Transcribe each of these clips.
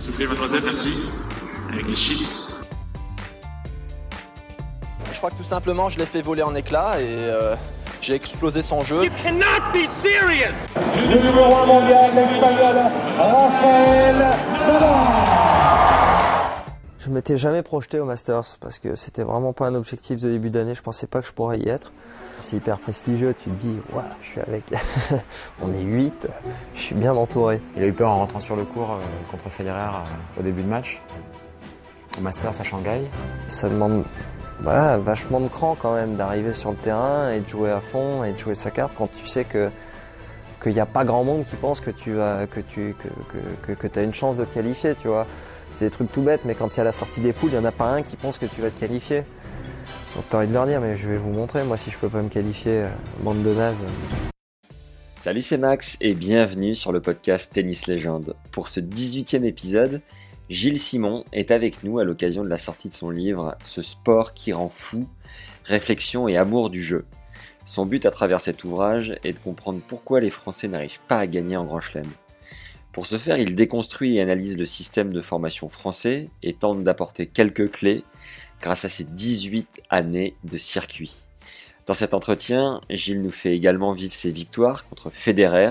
Soufflez mademoiselle, merci. Avec les chips. Je crois que tout simplement, je l'ai fait voler en éclats et euh, j'ai explosé son jeu. cannot be serious! Le numéro 1 mondial, l'espagnol Rafael. Je m'étais jamais projeté au Masters parce que c'était vraiment pas un objectif de début d'année. Je pensais pas que je pourrais y être. C'est hyper prestigieux. Tu te dis, ouais, je suis avec. On est 8, je suis bien entouré. Il a eu peur en rentrant sur le court euh, contre Federer euh, au début de match. Au Masters à Shanghai. Ça demande voilà, vachement de cran quand même d'arriver sur le terrain et de jouer à fond et de jouer sa carte quand tu sais que qu'il n'y a pas grand monde qui pense que tu vas que tu que, que, que, as une chance de te qualifier, tu vois. C'est des trucs tout bêtes, mais quand il y a la sortie des poules, il n'y en a pas un qui pense que tu vas te qualifier. T'as envie de leur dire, mais je vais vous montrer, moi, si je peux pas me qualifier, euh, bande de nazes. Salut, c'est Max et bienvenue sur le podcast Tennis Légende. Pour ce 18e épisode, Gilles Simon est avec nous à l'occasion de la sortie de son livre Ce sport qui rend fou, réflexion et amour du jeu. Son but à travers cet ouvrage est de comprendre pourquoi les Français n'arrivent pas à gagner en Grand Chelem. Pour ce faire, il déconstruit et analyse le système de formation français et tente d'apporter quelques clés grâce à ses 18 années de circuit. Dans cet entretien, Gilles nous fait également vivre ses victoires contre Federer,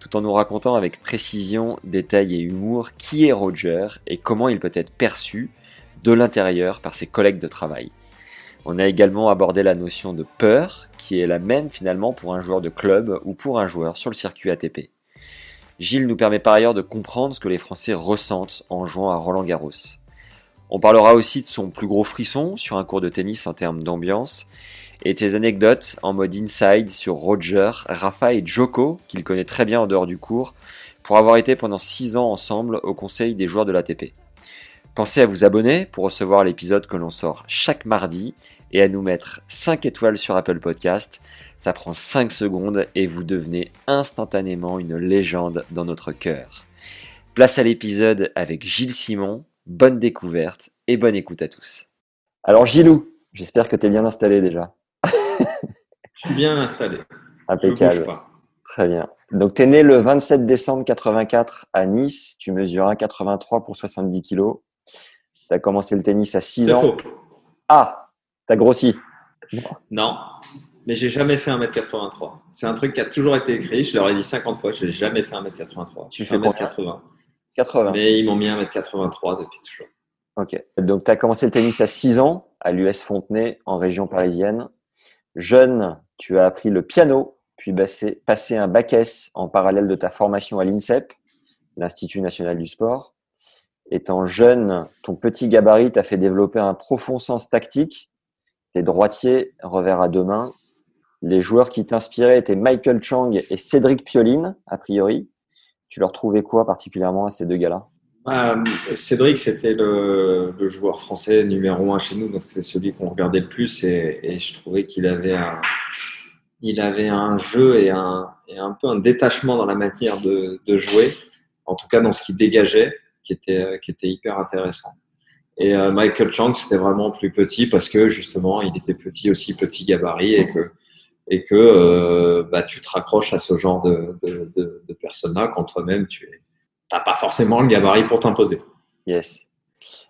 tout en nous racontant avec précision, détail et humour qui est Roger et comment il peut être perçu de l'intérieur par ses collègues de travail. On a également abordé la notion de peur, qui est la même finalement pour un joueur de club ou pour un joueur sur le circuit ATP. Gilles nous permet par ailleurs de comprendre ce que les Français ressentent en jouant à Roland Garros. On parlera aussi de son plus gros frisson sur un cours de tennis en termes d'ambiance et de ses anecdotes en mode inside sur Roger, Rafa et Joko, qu'il connaît très bien en dehors du cours, pour avoir été pendant 6 ans ensemble au conseil des joueurs de l'ATP. Pensez à vous abonner pour recevoir l'épisode que l'on sort chaque mardi et à nous mettre 5 étoiles sur Apple Podcast. Ça prend 5 secondes et vous devenez instantanément une légende dans notre cœur. Place à l'épisode avec Gilles Simon. Bonne découverte et bonne écoute à tous. Alors Gilou, j'espère que tu es bien installé déjà. Je suis bien installé. Impeccable. Très bien. Donc, tu es né le 27 décembre 84 à Nice. Tu mesures 1,83 pour 70 kilos. Tu as commencé le tennis à 6 ans. Faux. Ah, tu as grossi. Non, mais j'ai jamais fait 1m83. C'est un truc qui a toujours été écrit. Je leur ai dit 50 fois, je n'ai jamais fait 1m83. Tu fais 1m80 80. Mais ils m'ont mis 1m83 depuis toujours. Ok. Donc, tu as commencé le tennis à 6 ans à l'US Fontenay en région parisienne. Jeune, tu as appris le piano, puis passé un bac S en parallèle de ta formation à l'INSEP, l'Institut national du sport. Étant jeune, ton petit gabarit t'a fait développer un profond sens tactique. T'es droitier, revers à deux mains. Les joueurs qui t'inspiraient étaient Michael Chang et Cédric Pioline, a priori. Tu leur trouvais quoi particulièrement à ces deux gars-là? Euh, Cédric, c'était le, joueur français numéro un chez nous, donc c'est celui qu'on regardait le plus et, je trouvais qu'il avait un, il avait un jeu et un, et un peu un détachement dans la manière de, de, jouer, en tout cas dans ce qu'il dégageait, qui était, qui était hyper intéressant. Et euh, Michael Chang, c'était vraiment plus petit parce que justement, il était petit aussi, petit gabarit et que et que euh, bah, tu te raccroches à ce genre de, de, de, de personnes-là quand toi-même tu t'as pas forcément le gabarit pour t'imposer. Yes.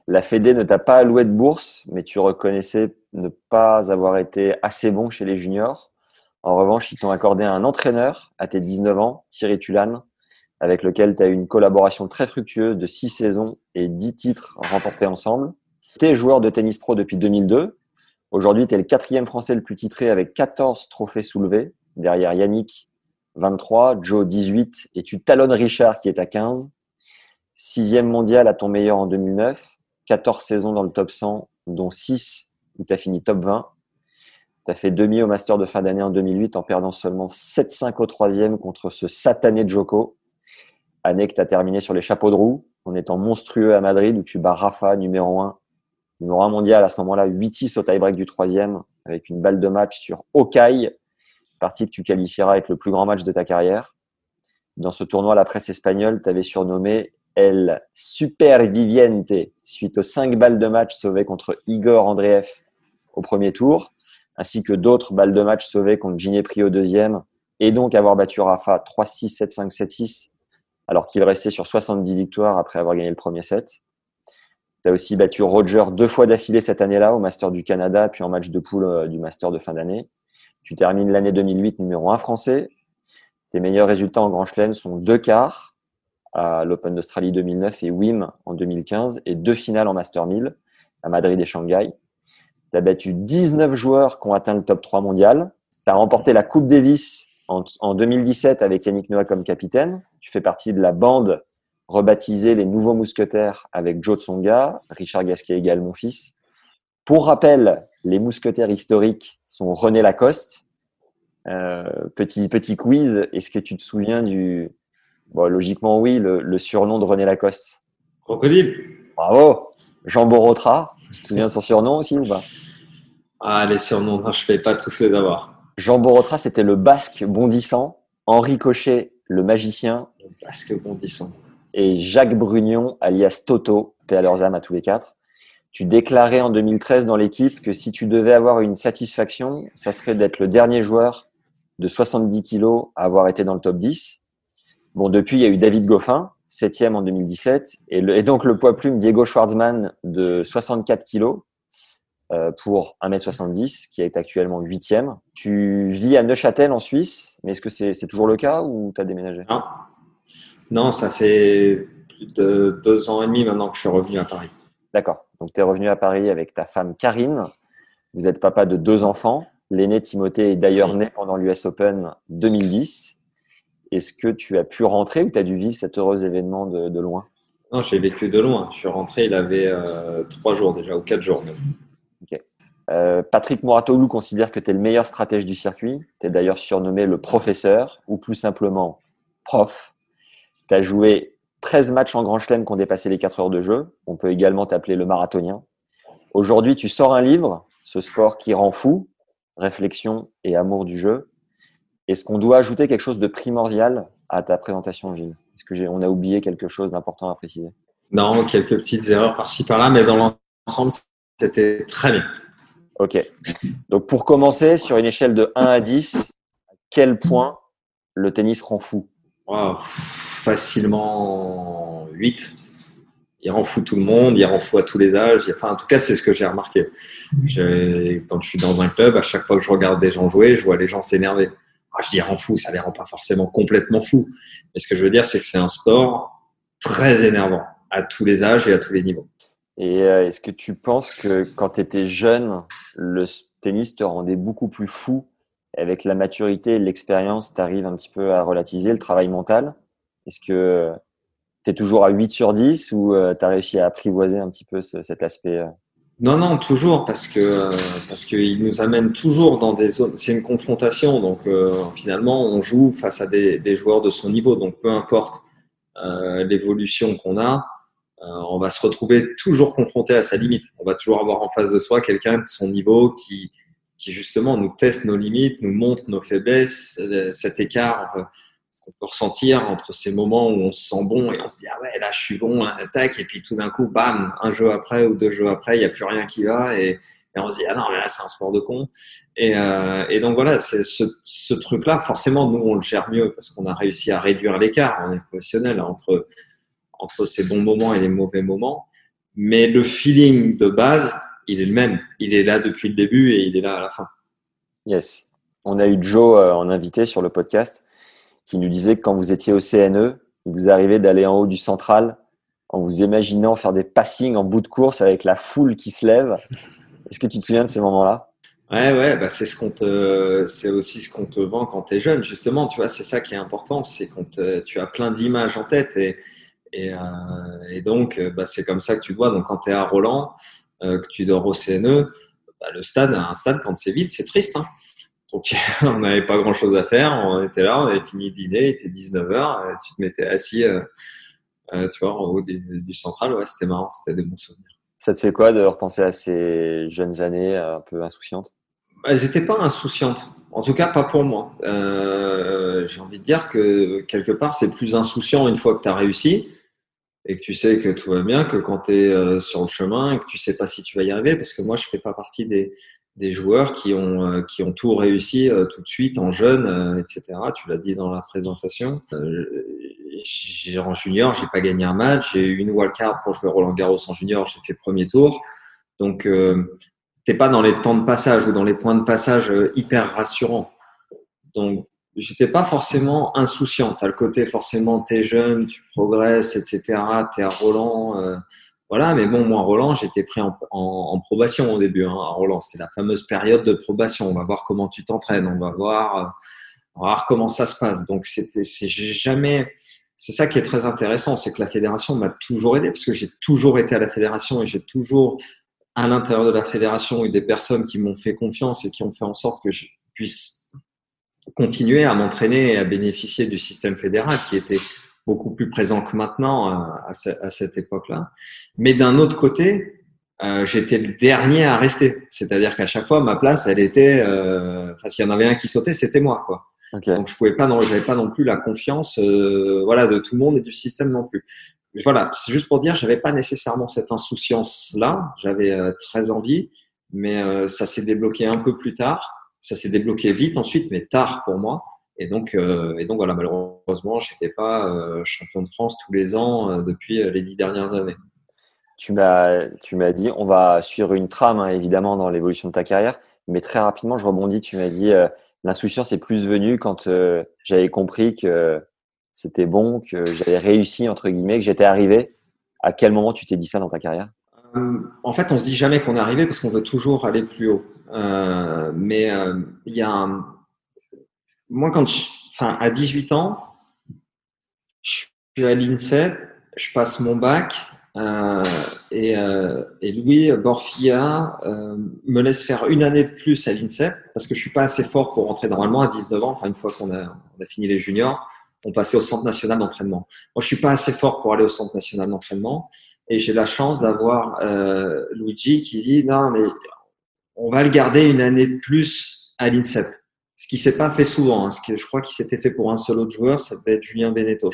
La Fédé ne t'a pas alloué de bourse, mais tu reconnaissais ne pas avoir été assez bon chez les juniors. En revanche, ils t'ont accordé un entraîneur à tes 19 ans, Thierry Tulane, avec lequel tu as eu une collaboration très fructueuse de 6 saisons et 10 titres remportés ensemble. Tu es joueur de tennis pro depuis 2002. Aujourd'hui, tu es le quatrième français le plus titré avec 14 trophées soulevés, derrière Yannick 23, Joe 18 et tu talonnes Richard qui est à 15. Sixième mondial à ton meilleur en 2009, 14 saisons dans le top 100, dont 6 où tu as fini top 20. Tu as fait demi au Master de fin d'année en 2008 en perdant seulement 7-5 au troisième contre ce satané Joko. année que tu as terminé sur les chapeaux de roue, en étant monstrueux à Madrid, où tu bats Rafa, numéro 1, numéro 1 mondial à ce moment-là, 8-6 au tie-break du troisième, avec une balle de match sur Okai, partie que tu qualifieras avec le plus grand match de ta carrière. Dans ce tournoi, la presse espagnole t'avait surnommé El Superviviente, suite aux 5 balles de match sauvées contre Igor Andreev au premier tour, ainsi que d'autres balles de match sauvées contre Ginepri au deuxième, et donc avoir battu Rafa 3-6, 7-5, 7-6, alors qu'il restait sur 70 victoires après avoir gagné le premier set. Tu as aussi battu Roger deux fois d'affilée cette année-là au Master du Canada, puis en match de poule euh, du Master de fin d'année. Tu termines l'année 2008 numéro 1 français. Tes meilleurs résultats en Grand Chelem sont deux quarts à l'Open d'Australie 2009 et WIM en 2015 et deux finales en Master 1000 à Madrid et Shanghai. Tu as battu 19 joueurs qui ont atteint le top 3 mondial. Tu as remporté la Coupe Davis en, 2017 avec Yannick Noah comme capitaine. Tu fais partie de la bande rebaptisée les Nouveaux Mousquetaires avec Joe Tsonga, Richard Gasquet également mon fils. Pour rappel, les mousquetaires historiques sont René Lacoste. Euh, petit, petit quiz, est-ce que tu te souviens du... Bon, logiquement oui, le, surnom de René Lacoste? Crocodile. Bravo. Jean Borotra, tu te souviens de son surnom aussi ou pas? Ah, les surnoms, je ne fais pas tous les avoir. Jean Borotra, c'était le basque bondissant. Henri Cochet, le magicien. Le basque bondissant. Et Jacques Brugnon, alias Toto, paix à leurs âmes à tous les quatre. Tu déclarais en 2013 dans l'équipe que si tu devais avoir une satisfaction, ça serait d'être le dernier joueur de 70 kilos à avoir été dans le top 10. Bon, depuis, il y a eu David Goffin, septième en 2017, et, donc le poids plume Diego Schwartzmann de 64 kilos, euh, pour 1m70, qui est actuellement 8e. Tu vis à Neuchâtel en Suisse, mais est-ce que c'est toujours le cas ou tu as déménagé. Non, ça fait plus de deux ans et demi maintenant que je suis revenu à Paris. D'accord. Donc tu es revenu à Paris avec ta femme Karine. Vous êtes papa de deux enfants. L'aîné Timothée est d'ailleurs né pendant l'US Open 2010. Est-ce que tu as pu rentrer ou tu as dû vivre cet heureux événement de, loin? Non, j'ai vécu de loin. Je suis rentré, il avait euh, trois jours déjà, ou quatre jours même. Euh, Patrick Moratoglou considère que tu es le meilleur stratège du circuit. Tu es d'ailleurs surnommé le professeur, ou plus simplement prof. Tu as joué 13 matchs en Grand Chelem qui ont dépassé les 4 heures de jeu. On peut également t'appeler le marathonien. Aujourd'hui, tu sors un livre, ce sport qui rend fou, réflexion et amour du jeu. Est-ce qu'on doit ajouter quelque chose de primordial à ta présentation, Gilles? Est-ce qu'on a oublié quelque chose d'important à préciser? Non, quelques petites erreurs par-ci par-là, mais dans l'ensemble, c'était très bien. Ok. Donc pour commencer, sur une échelle de 1 à 10, à quel point le tennis rend fou? Facilement 8. Il rend fou tout le monde, il rend fou à tous les âges. Enfin, en tout cas, c'est ce que j'ai remarqué. quand je suis dans un club, à chaque fois que je regarde des gens jouer, je vois les gens s'énerver. Ah, je dis rend fou, ça les rend pas forcément complètement fous. Mais ce que je veux dire, c'est que c'est un sport très énervant à tous les âges et à tous les niveaux. Et euh, est-ce que tu penses que quand tu étais jeune, le tennis te rendait beaucoup plus fou avec la maturité et l'expérience, tu arrives un petit peu à relativiser le travail mental Est-ce que tu es toujours à 8 sur 10 ou euh, tu as réussi à apprivoiser un petit peu cet aspect euh? Non, non, toujours, parce que parce qu'il nous amène toujours dans des zones. C'est une confrontation, donc finalement, on joue face à des, joueurs de son niveau. Donc, peu importe l'évolution qu'on a, euh, on va se retrouver toujours confronté à sa limite. On va toujours avoir en face de soi quelqu'un de son niveau qui, qui justement nous teste nos limites, nous montre nos faiblesses, euh, cet écart euh, qu'on peut ressentir entre ces moments où on se sent bon et on se dit ah ouais là je suis bon, tac et puis tout d'un coup bam un jeu après ou deux jeux après il n'y a plus rien qui va et, on se dit ah non mais là c'est un sport de con et, et donc voilà c'est ce, ce truc là forcément nous on le gère mieux parce qu'on a réussi à réduire l'écart on est professionnel entre entre ces bons moments et les mauvais moments. Mais le feeling de base, il est le même. Il est là depuis le début et il est là à la fin. Yes. On a eu Joe euh, en invité sur le podcast qui nous disait que quand vous étiez au CNE, vous arrivez d'aller en haut du central en vous imaginant faire des passings en bout de course avec la foule qui se lève. Est-ce que tu te souviens de ces moments-là? Ouais, ouais, bah c'est ce qu'on te, c'est aussi ce qu'on te vend quand tu es jeune, justement. Tu vois, c'est ça qui est important, c'est quand tu as plein d'images en tête et, et, euh, et donc, euh, bah, c'est comme ça que tu vois. Donc, quand tu es à Roland, euh, que tu dors au CNE, bah, le stade, un stade, quand c'est vide, c'est triste. Hein Donc, on n'avait pas grand chose à faire. On était là, on avait fini de dîner, il était 19h. Tu te mettais assis, euh, euh, tu vois, en haut du, du central. Ouais, c'était marrant, c'était des bons souvenirs. Ça te fait quoi de repenser à ces jeunes années un peu insouciantes? Elles n'étaient pas insouciantes. En tout cas, pas pour moi. Euh, J'ai envie de dire que quelque part, c'est plus insouciant une fois que tu as réussi et que tu sais que tout va bien que quand tu es euh, sur le chemin et que tu sais pas si tu vas y arriver. Parce que moi, je fais pas partie des, des joueurs qui ont, euh, qui ont tout réussi euh, tout de suite en jeune, etc. Tu l'as dit dans la présentation. en junior, j'ai pas gagné un match. J'ai eu une wildcard pour jouer Roland Garros en junior. J'ai fait premier tour. Donc, t'es pas dans les temps de passage ou dans les points de passage hyper rassurants. Donc, j'étais pas forcément insouciant. Tu le côté forcément, tu es jeune, tu progresses, etc. Tu es à Roland. Euh, voilà, mais bon, moi, Roland, j'étais pris en, en, probation au début. Hein, à Roland, c'est la fameuse période de probation. On va voir comment tu t'entraînes, on va voir, euh, on va voir comment ça se passe. Donc, c'était, c'est jamais. C'est ça qui est très intéressant, c'est que la fédération m'a toujours aidé parce que j'ai toujours été à la fédération et j'ai toujours à l'intérieur de la fédération eu des personnes qui m'ont fait confiance et qui ont fait en sorte que je puisse continuer à m'entraîner et à bénéficier du système fédéral qui était beaucoup plus présent que maintenant euh, à, cette époque-là. Mais d'un autre côté, euh, j'étais le dernier à rester. C'est-à-dire qu'à chaque fois, ma place, elle était, euh, enfin, s'il y en avait un qui sautait, c'était moi, quoi. Donc, je pouvais pas, non, j'avais pas non plus la confiance, euh, voilà, de tout le monde et du système non plus. Mais voilà, c'est juste pour dire, j'avais pas nécessairement cette insouciance-là. J'avais euh, très envie, mais ça s'est débloqué un peu plus tard. Ça s'est débloqué vite ensuite, mais tard pour moi. Et donc, euh, et donc voilà, malheureusement, je n'étais pas euh, champion de France tous les ans euh, depuis les dix dernières années. Tu m'as, tu m'as dit, on va suivre une trame hein, évidemment dans l'évolution de ta carrière, mais très rapidement, je rebondis. Tu m'as dit, l'insouciance est plus venue quand j'avais compris que c'était bon, que j'avais réussi entre guillemets, que j'étais arrivé. À quel moment tu t'es dit ça dans ta carrière? En fait, on se dit jamais qu'on est arrivé parce qu'on veut toujours aller plus haut. Euh, mais euh, il y a un... moi quand je... enfin à 18 ans, je suis à l'INSEP, je passe mon bac euh, et, euh, et, Louis Borfia euh, me laisse faire une année de plus à l'INSEP parce que je suis pas assez fort pour rentrer normalement à 19 ans. Enfin, une fois qu'on a, on a fini les juniors, on passait au centre national d'entraînement. Moi, je suis pas assez fort pour aller au centre national d'entraînement et j'ai la chance d'avoir euh, Luigi qui dit non mais on va le garder une année de plus à l'INSEP. Ce qui s'est pas fait souvent. Hein. Ce que je crois qu'il s'était fait pour un seul autre joueur, ça devait être Julien Beneteau.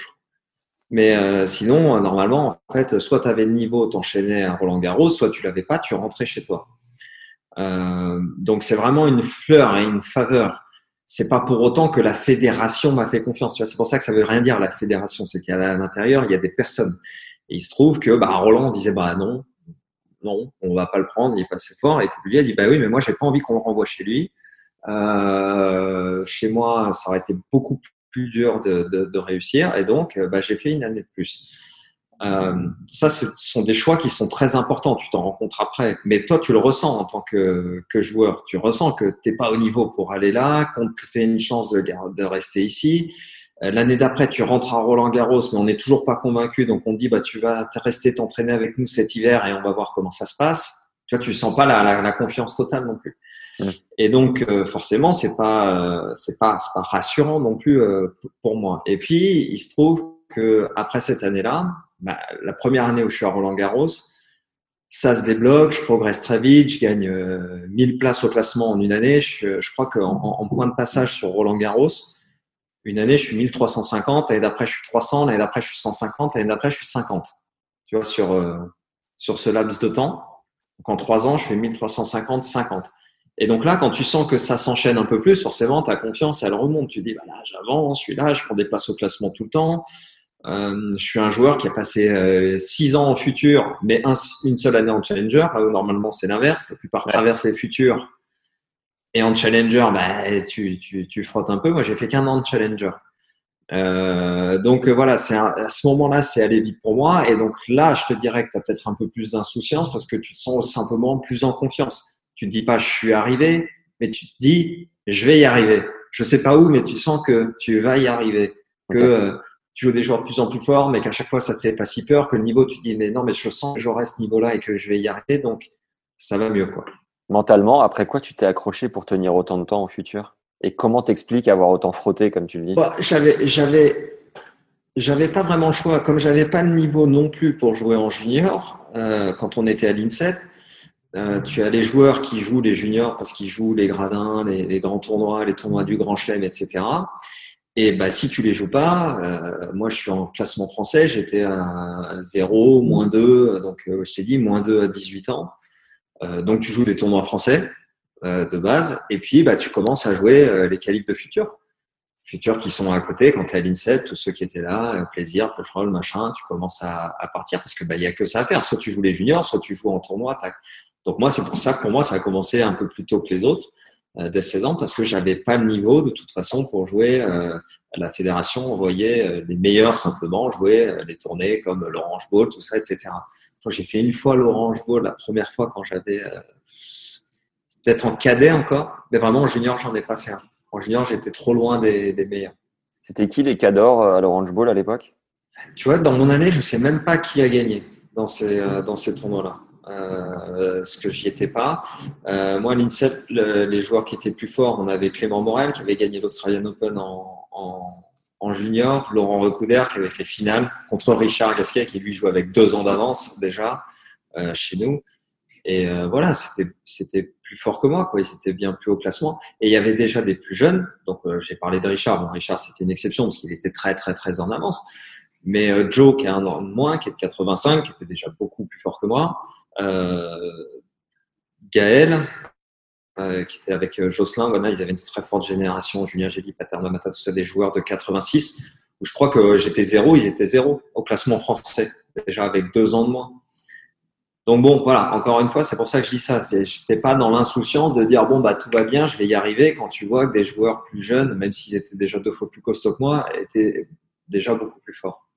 Mais euh, sinon, normalement, en fait, soit tu avais le niveau, t'enchaînais à Roland Garros, soit tu l'avais pas, tu rentrais chez toi. Euh, donc c'est vraiment une fleur et une faveur. C'est pas pour autant que la fédération m'a fait confiance. C'est pour ça que ça veut rien dire la fédération. C'est qu'à l'intérieur, il y a des personnes. Et il se trouve que bah, Roland disait bah non, non, on va pas le prendre, il est pas assez fort. Et a dit, bah oui, mais moi, j'ai pas envie qu'on le renvoie chez lui. Euh, chez moi, ça aurait été beaucoup plus dur de, réussir. Et donc, bah, j'ai fait une année de plus. Euh, ça, ce sont des choix qui sont très importants. Tu t'en rencontres après. Mais toi, tu le ressens en tant que, joueur. Tu ressens que tu n'es pas au niveau pour aller là, qu'on te fait une chance de rester ici. Euh, l'année d'après, tu rentres à Roland Garros, mais on n'est toujours pas convaincu. Donc, on dit, bah, tu vas rester t'entraîner avec nous cet hiver et on va voir comment ça se passe. Tu vois, tu sens pas la, la, confiance totale non plus. Et donc, euh, forcément, c'est pas, euh, c'est pas, c'est pas rassurant non plus pour moi. Et puis, il se trouve que après cette année-là, bah, la première année où je suis à Roland Garros, ça se débloque, je progresse très vite, je gagne 1000 places au classement en une année. Je, je crois qu'en en point de passage sur Roland Garros, une année, je suis 1350, l'année d'après, je suis 300, l'année d'après, je suis 150, l'année d'après, je suis 50. Tu vois, sur, euh, sur ce laps de temps. Donc, en trois ans, je fais 1350, 50. Et donc là, quand tu sens que ça s'enchaîne un peu plus, forcément, ta confiance, elle remonte. Tu dis, bah là, j'avance, je suis là, je prends des places au classement tout le temps. Euh, je suis un joueur qui a passé euh, six ans en futur, mais une seule année en challenger. Là où normalement, c'est l'inverse. La plupart traversent les futurs et en challenger, bah, tu, tu, tu frottes un peu. Moi, j'ai fait qu'un an de challenger. Euh, donc voilà, c'est à ce moment-là, c'est allé vite pour moi. Et donc là, je te dirais que tu as peut-être un peu plus d'insouciance parce que tu te sens simplement plus en confiance. Tu te dis pas je suis arrivé, mais tu te dis je vais y arriver. Je sais pas où, mais tu sens que tu vas y arriver. Que euh, tu joues des joueurs de plus en plus forts, mais qu'à chaque fois ça te fait pas si peur. Que le niveau, tu te dis mais non, mais je sens que j'aurai ce niveau-là et que je vais y arriver. Donc ça va mieux quoi. Mentalement, après quoi tu t'es accroché pour tenir autant de temps au futur? Et comment t'expliques avoir autant frotté, comme tu le dis? Bah, J'avais, j'avais, j'avais pas vraiment le choix. Comme j'avais pas le niveau non plus pour jouer en junior, euh, quand on était à l'INSEP, euh, tu as les joueurs qui jouent les juniors parce qu'ils jouent les gradins, les, grands tournois, les tournois du Grand Chelem, etc. Et bah, si tu les joues pas, euh, moi je suis en classement français, j'étais à 0, moins 2, donc euh, je t'ai dit moins 2 à 18 ans. Euh, donc tu joues des tournois français euh, de base, et puis bah, tu commences à jouer euh, les qualifs de futur. Futurs qui sont à côté quand tu es à l'INSEP, tous ceux qui étaient là, plaisir, roll, machin, tu commences à, à partir parce que bah, y a que ça à faire. Soit tu joues les juniors, soit tu joues en tournoi. Donc moi, c'est pour ça que pour moi, ça a commencé un peu plus tôt que les autres. Euh, dès 16 ans parce que j'avais pas le niveau de toute façon pour jouer euh, la fédération. On voyait euh, les meilleurs simplement jouer les tournées comme l'Orange Bowl, tout ça, etc. J'ai fait une fois l'Orange Bowl la première fois quand j'avais peut-être en cadet encore, mais vraiment en junior, j'en ai pas fait un. En junior, j'étais trop loin des, des meilleurs. C'était qui les cadors à l'Orange Bowl à l'époque? Tu vois, dans mon année, je sais même pas qui a gagné dans ces, dans ces tournois-là. Euh, ce que j'y étais pas. Euh, moi, l'INSEP, le, les joueurs qui étaient plus forts, on avait Clément Morel qui avait gagné l'Australian Open en, en, en, junior, Laurent Recouder qui avait fait finale contre Richard Gasquet qui lui joue avec deux ans d'avance déjà euh, chez nous. Et euh, voilà, c'était plus fort que moi, quoi. Il était bien plus haut classement. Et il y avait déjà des plus jeunes. Donc euh, j'ai parlé de Richard. Bon, Richard c'était une exception parce qu'il était très très très en avance. Mais Joe, qui a un an de moins, qui est de 85, qui était déjà beaucoup plus fort que moi, Gaël, euh, qui était avec euh, Jocelyn, voilà, ils avaient une très forte génération, Julien Gély, Paterno Mata, tout ça, des joueurs de 86, où je crois que j'étais zéro, ils étaient zéro au classement français, déjà avec deux ans de moins. Donc bon, voilà, encore une fois, c'est pour ça que je dis ça. J'étais pas dans l'insouciance de dire bon bah tout va bien, je vais y arriver. Quand tu vois que des joueurs plus jeunes, même s'ils étaient déjà deux fois plus costauds que moi, étaient déjà beaucoup plus forts.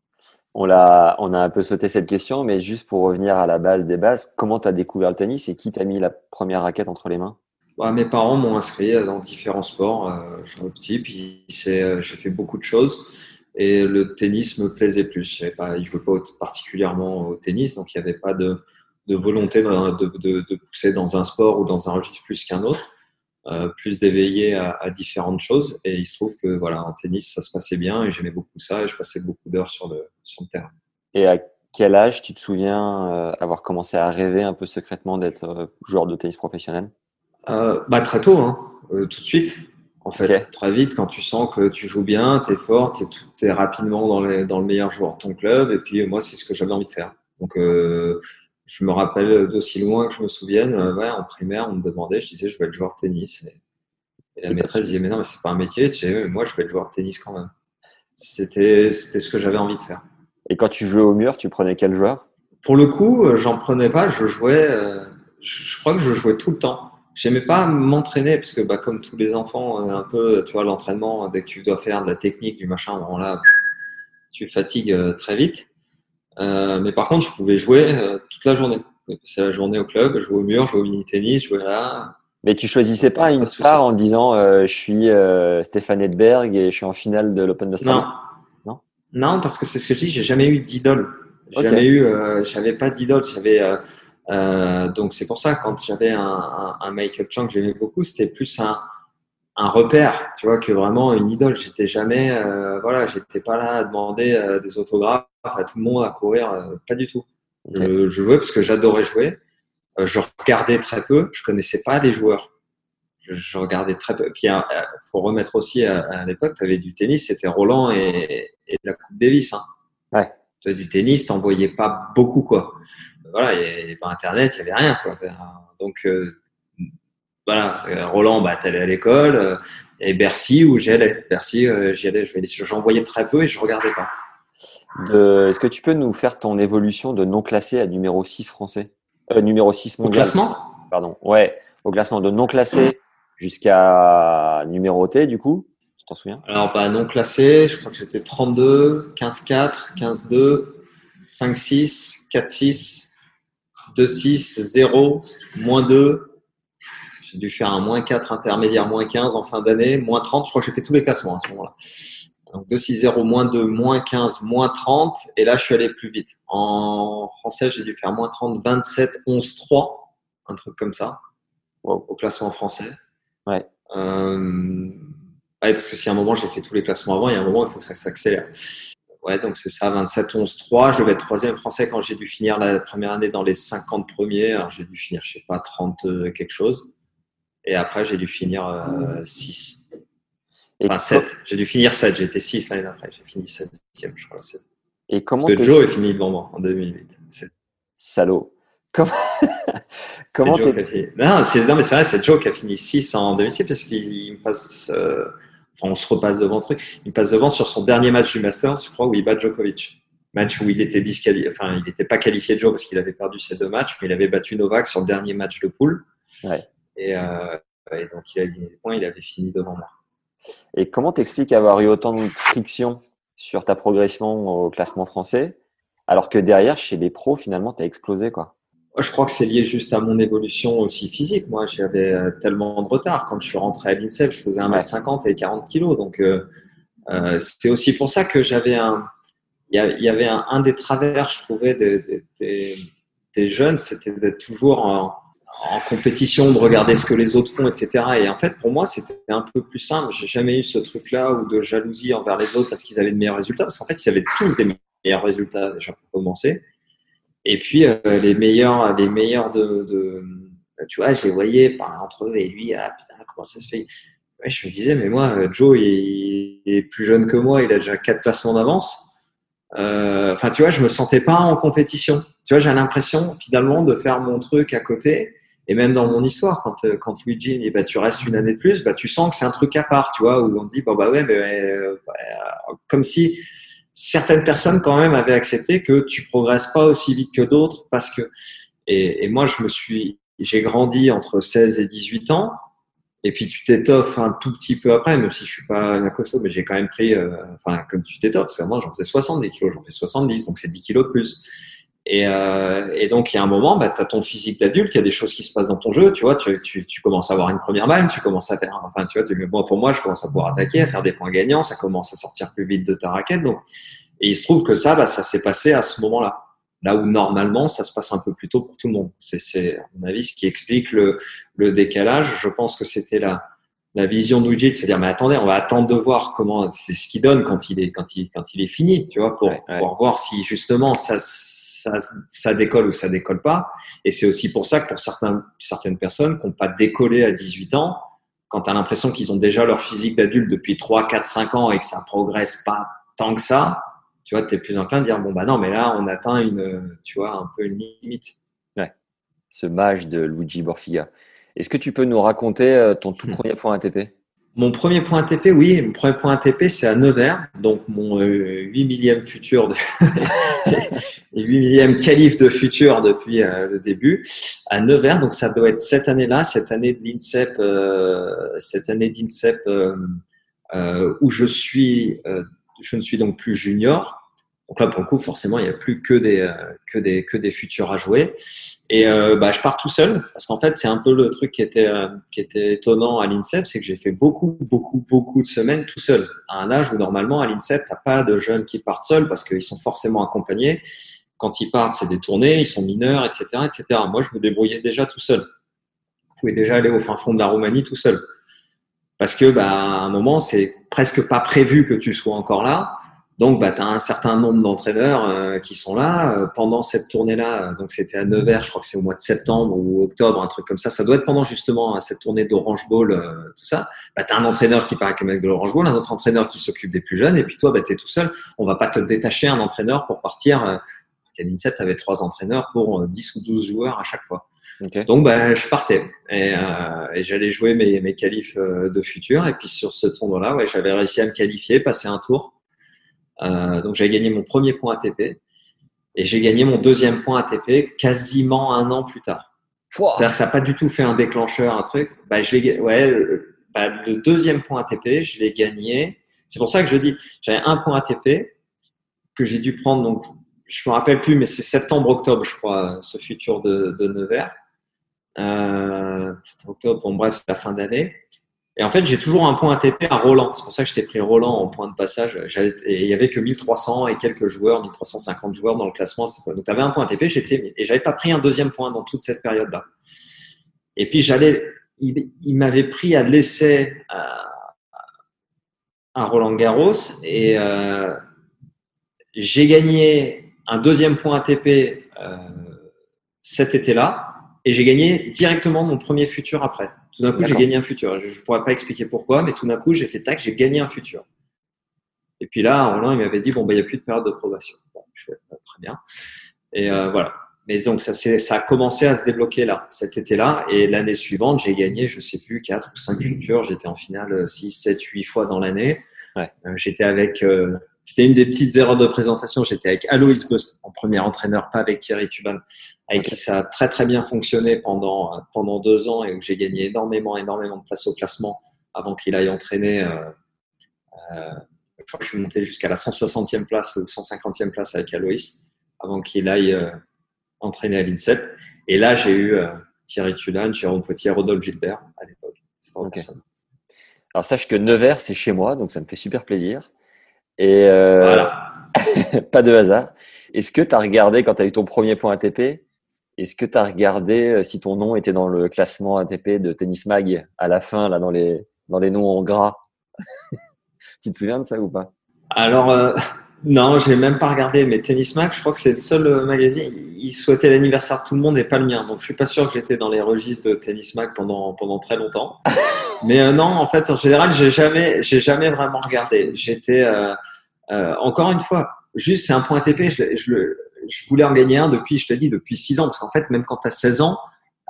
On, a, on a un peu sauté cette question, mais juste pour revenir à la base des bases, comment tu as découvert le tennis et qui t'a mis la première raquette entre les mains? Mes parents m'ont inscrit dans différents sports. Euh, je suis petit, puis euh, j'ai fait beaucoup de choses et le tennis me plaisait plus. Je ne pas, jouais pas particulièrement au tennis, donc il n'y avait pas de, volonté de, pousser dans un sport ou dans un registre plus qu'un autre. Euh, plus d'éveiller à, différentes choses. Et il se trouve que voilà, en tennis, ça se passait bien et j'aimais beaucoup ça et je passais beaucoup d'heures sur le, terrain. Et à quel âge tu te souviens euh, avoir commencé à rêver un peu secrètement d'être joueur de tennis professionnel? Euh, bah, Très tôt, hein, euh, tout de suite. En fait, okay. très vite, quand tu sens que tu joues bien, tu es fort, tu es, es, rapidement dans, les, dans, le meilleur joueur de ton club. Et puis, moi, c'est ce que j'avais envie de faire. Donc, je me rappelle d'aussi loin que je me souvienne, euh, ouais, en primaire, on me demandait, je disais, je veux être joueur de tennis. Et, et la maîtresse disait, mais non, mais c'est pas un métier. Moi, je veux être joueur de tennis quand même. C'était, ce que j'avais envie de faire. Et quand tu jouais au mur, tu prenais quel joueur? Pour le coup, euh, j'en prenais pas. Je jouais, euh, je crois que je jouais tout le temps. J'aimais pas m'entraîner parce que, bah, comme tous les enfants, un peu, tu vois, l'entraînement, dès que tu dois faire de la technique, du machin, bon, là, tu fatigues très vite. Euh, mais par contre, je pouvais jouer euh, toute la journée. C'est la journée au club, jouer au mur, jouer au mini-tennis, jouer là. Mais tu choisissais pas une star en disant euh, je suis euh, Stéphane Edberg et je suis en finale de l'Open d'Australie? Non. non? Non, parce que c'est ce que je dis, j'ai jamais eu d'idole. J'ai okay. jamais eu, euh, j'avais pas d'idole. J'avais donc c'est pour ça quand j'avais un, un, un Michael Chang que j'aimais beaucoup, c'était plus un un repère, tu vois, que vraiment une idole. J'étais jamais, euh, voilà, j'étais pas là à demander euh, des autographes à tout le monde à courir, euh, pas du tout. Okay. Je, je, jouais parce que j'adorais jouer. Euh, je regardais très peu, je connaissais pas les joueurs. Je, je regardais très peu. Puis il euh, faut remettre aussi à, à l'époque, tu avais du tennis, c'était Roland et, et, la Coupe Davis. Hein. Ouais. Du tennis, t'en voyais pas beaucoup quoi. Voilà, il n'y avait pas Internet, il y avait rien quoi. Donc voilà, euh, Roland, bah, t'allais à l'école, euh, et Bercy où j'y allais. Bercy, euh, j'y allais, j'en voyais très peu et je regardais pas. Est-ce que tu peux nous faire ton évolution de non classé à numéro 6 français? Euh, Numéro 6 mondial. Au classement? Pardon, ouais, au classement de non classé jusqu'à numéroté, du coup Tu t'en souviens? Alors, bah, non classé, je crois que j'étais 32, 15-4, 15-2, 5-6, 4-6, 2-6, 0, moins 2, j'ai dû faire un moins 4 intermédiaire, moins 15 en fin d'année, moins 30. Je crois que j'ai fait tous les classements à ce moment-là. Donc 2, 6, 0, moins 2, moins 15, moins 30. Et là, je suis allé plus vite. En français, j'ai dû faire moins 30, 27, 11, 3. Un truc comme ça. Wow. Au classement français. Ouais. Euh, Ouais, parce que si à un moment j'ai fait tous les classements avant, il y a un moment il faut que ça s'accélère. Ouais, donc c'est ça, 27, 11, 3. Je devais être troisième français quand j'ai dû finir la première année dans les 50 premiers. Alors j'ai dû finir, je sais pas, 30 euh, quelque chose. Et après, j'ai dû finir euh, 6. Enfin, 7. J'ai dû finir 7. J'ai été 6 l'année d'après. J'ai fini 7 je crois. 7. Et comment Parce que Joe est fini devant moi en 2008. C'est Salaud. Comment, comment Joe qui t'es- a fini. Non, non, mais c'est vrai, c'est Joe qui a fini 6 en 2006 parce qu'il il me passe. euh, on se repasse devant le truc. Il passe devant sur son dernier match du Masters, je crois, où il bat Djokovic. Match où il était disqualifié. Enfin, il n'était pas qualifié Joe parce qu'il avait perdu ses deux matchs, mais il avait battu Novak sur le dernier match de poule. Ouais. Et, euh, et donc, il a gagné des points, il avait fini devant moi. Et comment t'expliques avoir eu autant de friction sur ta progression au classement français, alors que derrière, chez les pros, finalement, t'as explosé, quoi? Je crois que c'est lié juste à mon évolution aussi physique. Moi, j'avais euh, tellement de retard. Quand je suis rentré à l'INSEP, je faisais 1m50 et 40 kg. Donc, euh, euh, c'est aussi pour ça que j'avais un. Il y avait un, des travers, je trouvais, des, jeunes, c'était d'être toujours en, en compétition, de regarder ce que les autres font, etc. Et en fait, pour moi, c'était un peu plus simple. J'ai jamais eu ce truc-là ou de jalousie envers les autres parce qu'ils avaient de meilleurs résultats. Parce qu'en fait, ils avaient tous des meilleurs résultats déjà pour commencer. Et puis euh, les meilleurs, les meilleurs de, de tu vois, je les voyais par entre eux et lui, ah putain, comment ça se fait? Je me disais, mais moi, euh, Joe, il, est plus jeune que moi, il a déjà quatre classements d'avance. Euh, Enfin, tu vois, je me sentais pas en compétition. Tu vois, j'ai l'impression finalement de faire mon truc à côté. Et même dans mon histoire, quand, quand Luigi dit bah, tu restes une année de plus, bah, tu sens que c'est un truc à part, tu vois, où on dit bon, bah ouais, mais bah, comme si certaines personnes quand même avaient accepté que tu progresses pas aussi vite que d'autres parce que et, et moi je me suis j'ai grandi entre 16 et 18 ans et puis tu t'étoffes un tout petit peu après même si je suis pas un costaud mais j'ai quand même pris euh, enfin comme tu t'étoffes parce que moi j'en faisais 70 kilos j'en fais 70 donc c'est 10 kilos de plus et, euh, et donc, il y a un moment, bah, tu as ton physique d'adulte, il y a des choses qui se passent dans ton jeu, tu vois, tu, tu, tu commences à avoir une première balle, tu commences à faire, enfin, tu vois, tu, moi, pour moi, je commence à pouvoir attaquer, à faire des points gagnants, ça commence à sortir plus vite de ta raquette. Donc, et il se trouve que ça, bah, ça s'est passé à ce moment-là. Là où normalement, ça se passe un peu plus tôt pour tout le monde. C'est, c'est à mon avis, ce qui explique le, le décalage. Je pense que c'était la, la vision de Luigi, c'est-à-dire, mais attendez, on va attendre de voir comment, c'est ce qu'il donne quand il est, quand il, quand il est fini, tu vois, pour, Ouais, ouais. pour voir si justement ça, ça, ça décolle ou ça décolle pas. Et c'est aussi pour ça que pour certains, certaines personnes qui n'ont pas décollé à 18 ans, quand tu as l'impression qu'ils ont déjà leur physique d'adulte depuis 3, 4, 5 ans et que ça progresse pas tant que ça, tu vois, tu es plus enclin de dire, bon, bah non, mais là, on atteint une, tu vois, un peu une limite. Ce mage de Luigi Borfiga. Est-ce que tu peux nous raconter euh, ton tout Hmm. premier point ATP Mon premier point ATP, oui, mon premier point ATP, c'est à Nevers, donc mon euh, 8 millième futur, de... et 8 millième qualif de futur depuis euh, le début, à Nevers, donc ça doit être cette année-là, cette année de l'INSEP, euh, cette année d'INSEP où je suis, je ne suis donc plus junior. Donc là, pour le coup, forcément, il n'y a plus que des, que des, que des futurs à jouer. Et euh, bah, je pars tout seul parce qu'en fait, c'est un peu le truc qui était, euh, qui était étonnant à l'INSEP, c'est que j'ai fait beaucoup, beaucoup, beaucoup de semaines tout seul. À un âge où normalement à l'INSEP, t'as pas de jeunes qui partent seuls parce qu'ils sont forcément accompagnés. Quand ils partent, c'est des tournées, ils sont mineurs, etc., etc. Moi, je me débrouillais déjà tout seul. Vous pouvez déjà aller au fin fond de la Roumanie tout seul. Parce que, bah, à un moment, c'est presque pas prévu que tu sois encore là. Donc, bah, tu as un certain nombre d'entraîneurs euh, qui sont là euh, pendant cette tournée-là. Donc, c'était à Nevers, je crois que c'est au mois de septembre ou octobre, un truc comme ça. Ça doit être pendant justement hein, cette tournée d'Orange Bowl, euh, tout ça. Bah, tu as un entraîneur qui part avec le mec de l'Orange Bowl, un autre entraîneur qui s'occupe des plus jeunes, et puis toi, bah, tu es tout seul. On va pas te détacher un entraîneur pour partir. Euh, à l'INSEP, tu avais trois entraîneurs pour euh, 10 ou 12 joueurs à chaque fois. Ok. Donc, bah, je partais et, euh, et j'allais jouer mes, mes qualifs euh, de futur. Et puis sur ce tournoi-là, ouais, j'avais réussi à me qualifier, passer un tour. Euh, donc, j'avais gagné mon premier point ATP et j'ai gagné mon deuxième point ATP quasiment un an plus tard. C'est-à-dire que ça n'a pas du tout fait un déclencheur, un truc. Bah, je l'ai, ouais, le, bah, le deuxième point ATP, je l'ai gagné. C'est pour ça que je dis, j'avais un point ATP que j'ai dû prendre. Donc, je me rappelle plus, mais c'est septembre-octobre, je crois, ce futur de, de Nevers. Euh, octobre, bon bref, c'est la fin d'année. Et en fait, j'ai toujours un point ATP à Roland. C'est pour ça que je t'ai pris Roland en point de passage. Et il y avait que 1300 et quelques joueurs, 1350 joueurs dans le classement. Donc, tu avais un point ATP, j'étais, et j'avais pas pris un deuxième point dans toute cette période-là. Et puis, j'allais, il, m'avait pris à l'essai, à- à Roland Garros et euh, j'ai gagné un deuxième point ATP euh, cet été-là et j'ai gagné directement mon premier futur après. Tout d'un coup, j'ai gagné un futur. Je ne pourrais pas expliquer pourquoi, mais tout d'un coup, j'ai fait tac, j'ai gagné un futur. Et puis là, Roland, il m'avait dit bon, bah, il n'y a plus de période de probation. Bon, je fais bah, très bien. Et euh, voilà. Mais donc, ça, ça a commencé à se débloquer là, cet été-là. Et l'année suivante, j'ai gagné, je sais plus, 4 ou 5 futurs. J'étais en finale 6, 7, 8 fois dans l'année. Ouais. Euh, j'étais avec, euh, c'était une des petites erreurs de présentation. J'étais avec Alois Bust en premier entraîneur, pas avec Thierry Tuban, avec qui ça a très très bien fonctionné pendant, pendant deux ans et où j'ai gagné énormément, énormément de place au classement avant qu'il aille entraîner. Euh, euh, je crois que je suis monté jusqu'à la 160e place ou 150e place avec Alois avant qu'il aille euh, entraîner à l'INSEP. Et là, j'ai eu Thierry Tulane, Jérôme Potier, Rodolphe Gilbert à l'époque. Okay. Alors sache que Nevers, c'est chez moi, donc ça me fait super plaisir. Et euh, voilà. pas de hasard. Est-ce que tu as regardé quand tu as eu ton premier point ATP Est-ce que tu as regardé euh, si ton nom était dans le classement ATP de Tennis Mag à la fin, là, dans les, dans les noms en gras? Tu te souviens de ça ou pas? Alors, euh, non, j'ai même pas regardé, mais Tennis Mag, je crois que c'est le seul euh, magazine. Il souhaitait l'anniversaire de tout le monde et pas le mien. Donc, je suis pas sûr que j'étais dans les registres de Tennis Mag pendant, pendant très longtemps. mais euh, non, en fait, en général, j'ai jamais, j'ai jamais vraiment regardé. J'étais, euh, euh, encore une fois, juste c'est un point ATP. Je, je, je voulais en gagner un depuis, je te dis, depuis 6 ans. Parce qu'en fait, même quand tu as 16 ans,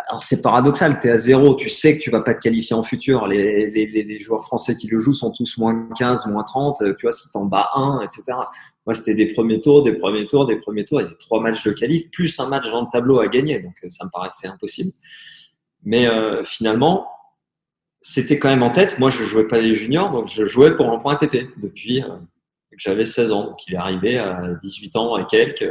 alors c'est paradoxal, tu es à zéro, tu sais que tu vas pas te qualifier en futur. Les, les, les, joueurs français qui le jouent sont tous moins 15, moins 30. Tu vois, si tu en bats un, etc. Moi, c'était des premiers tours, des premiers tours, des premiers tours. Il y a trois matchs de qualif, plus un match dans le tableau à gagner. Donc, ça me paraissait impossible. Mais euh, finalement, c'était quand même en tête. Moi, je jouais pas les juniors, donc je jouais pour un point ATP depuis euh, que j'avais 16 ans. Donc, il est arrivé à 18 ans et quelques.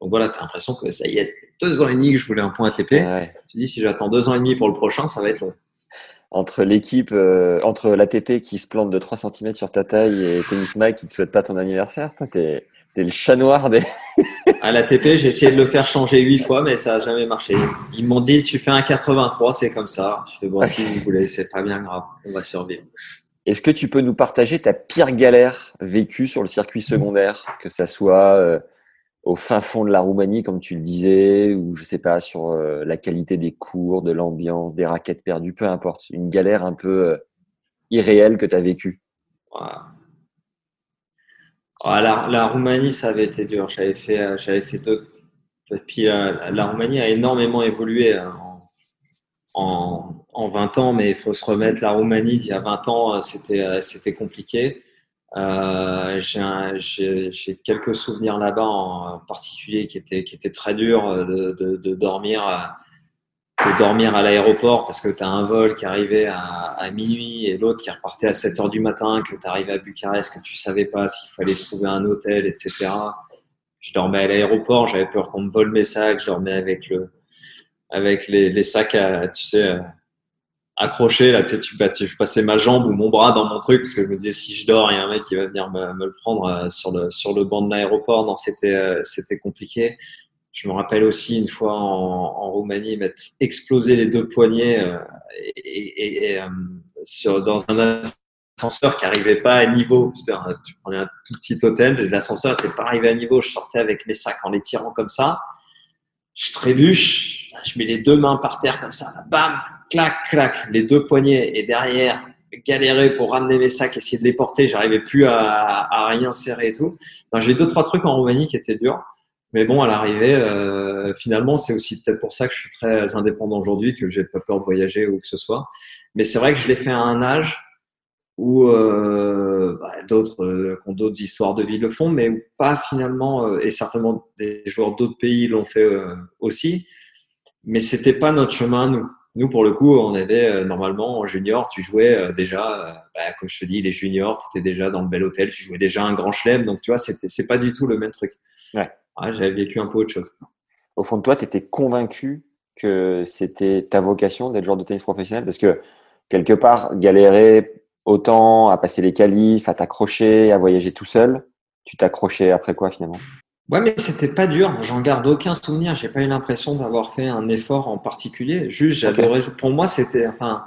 Donc voilà, tu as l'impression que ça y est, deux ans et demi que je voulais un point ATP. Ouais. Tu dis, si j'attends deux ans et demi pour le prochain, ça va être long. Entre l'équipe, euh, entre l'ATP qui se plante de 3 cm sur ta taille et Tennis Mag qui te souhaite pas ton anniversaire, t'es es le chat noir des. à l'ATP, j'ai essayé de le faire changer huit fois, mais ça n'a jamais marché. Ils m'ont dit, tu fais un 83, c'est comme ça. Je fais, bon, si vous voulez, c'est pas bien grave, on va survivre. Est-ce que tu peux nous partager ta pire galère vécue sur le circuit secondaire, que ça soit euh, au fin fond de la Roumanie, comme tu le disais, ou je sais pas, sur euh, la qualité des cours, de l'ambiance, des raquettes perdues, peu importe. Une galère un peu euh, irréelle que tu as vécue. La, Roumanie, ça avait été dur. J'avais fait, j'avais fait deux. Puis la, Roumanie a énormément évolué en, en, en 20 ans, mais il faut se remettre. La Roumanie d'il y a 20 ans, c'était, c'était compliqué. Euh, j'ai quelques souvenirs là-bas en particulier qui étaient, qui étaient très durs de, de, de dormir, de dormir à l'aéroport parce que tu as un vol qui arrivait à, à minuit et l'autre qui repartait à 7 heures du matin, que tu arrivais à Bucarest, que tu savais pas s'il fallait trouver un hôtel, etc. Je dormais à l'aéroport, j'avais peur qu'on me vole mes sacs, je dormais avec le, avec les, les sacs à, tu sais, accroché là tu sais tu passais ma jambe ou mon bras dans mon truc parce que je me disais si je dors il y a un mec qui va venir me, le prendre euh, sur le banc de l'aéroport. Non c'était euh, c'était compliqué. Je me rappelle aussi une fois en, Roumanie m'être explosé les deux poignets euh, et, dans un ascenseur qui arrivait pas à niveau. Tu prenais un tout petit hôtel l'ascenseur n'était pas arrivé à niveau. Je sortais avec mes sacs en les tirant comme ça. Je trébuche, je mets les deux mains par terre comme ça, bam, clac, clac, les deux poignets et derrière, galérer pour ramener mes sacs, essayer de les porter, j'arrivais plus à, rien serrer et tout. J'ai deux, trois trucs en Roumanie qui étaient durs. Mais bon, à l'arrivée, euh, finalement, c'est aussi peut-être pour ça que je suis très indépendant aujourd'hui, que j'ai pas peur de voyager ou que ce soit. Mais c'est vrai que je l'ai fait à un âge où euh, bah, d'autres euh, ont d'autres histoires de vie le font, mais pas finalement, euh, et certainement des joueurs d'autres pays l'ont fait aussi, mais c'était pas notre chemin nous. Nous, pour le coup, on avait euh, normalement en junior, tu jouais déjà, bah, comme je te dis, les juniors, tu étais déjà dans le bel hôtel, tu jouais déjà un grand chelem, donc tu vois, c'était c'est pas du tout le même truc. Ouais. ouais J'avais vécu un peu autre chose. Au fond de toi, tu étais convaincu que c'était ta vocation d'être joueur de tennis professionnel, parce que quelque part, galérer autant à passer les qualifs, à t'accrocher, à voyager tout seul. Tu t'accrochais après quoi finalement? Ouais, mais c'était pas dur. J'en garde aucun souvenir. J'ai pas eu l'impression d'avoir fait un effort en particulier. Juste, j'adorais. Okay. Pour moi, c'était, enfin,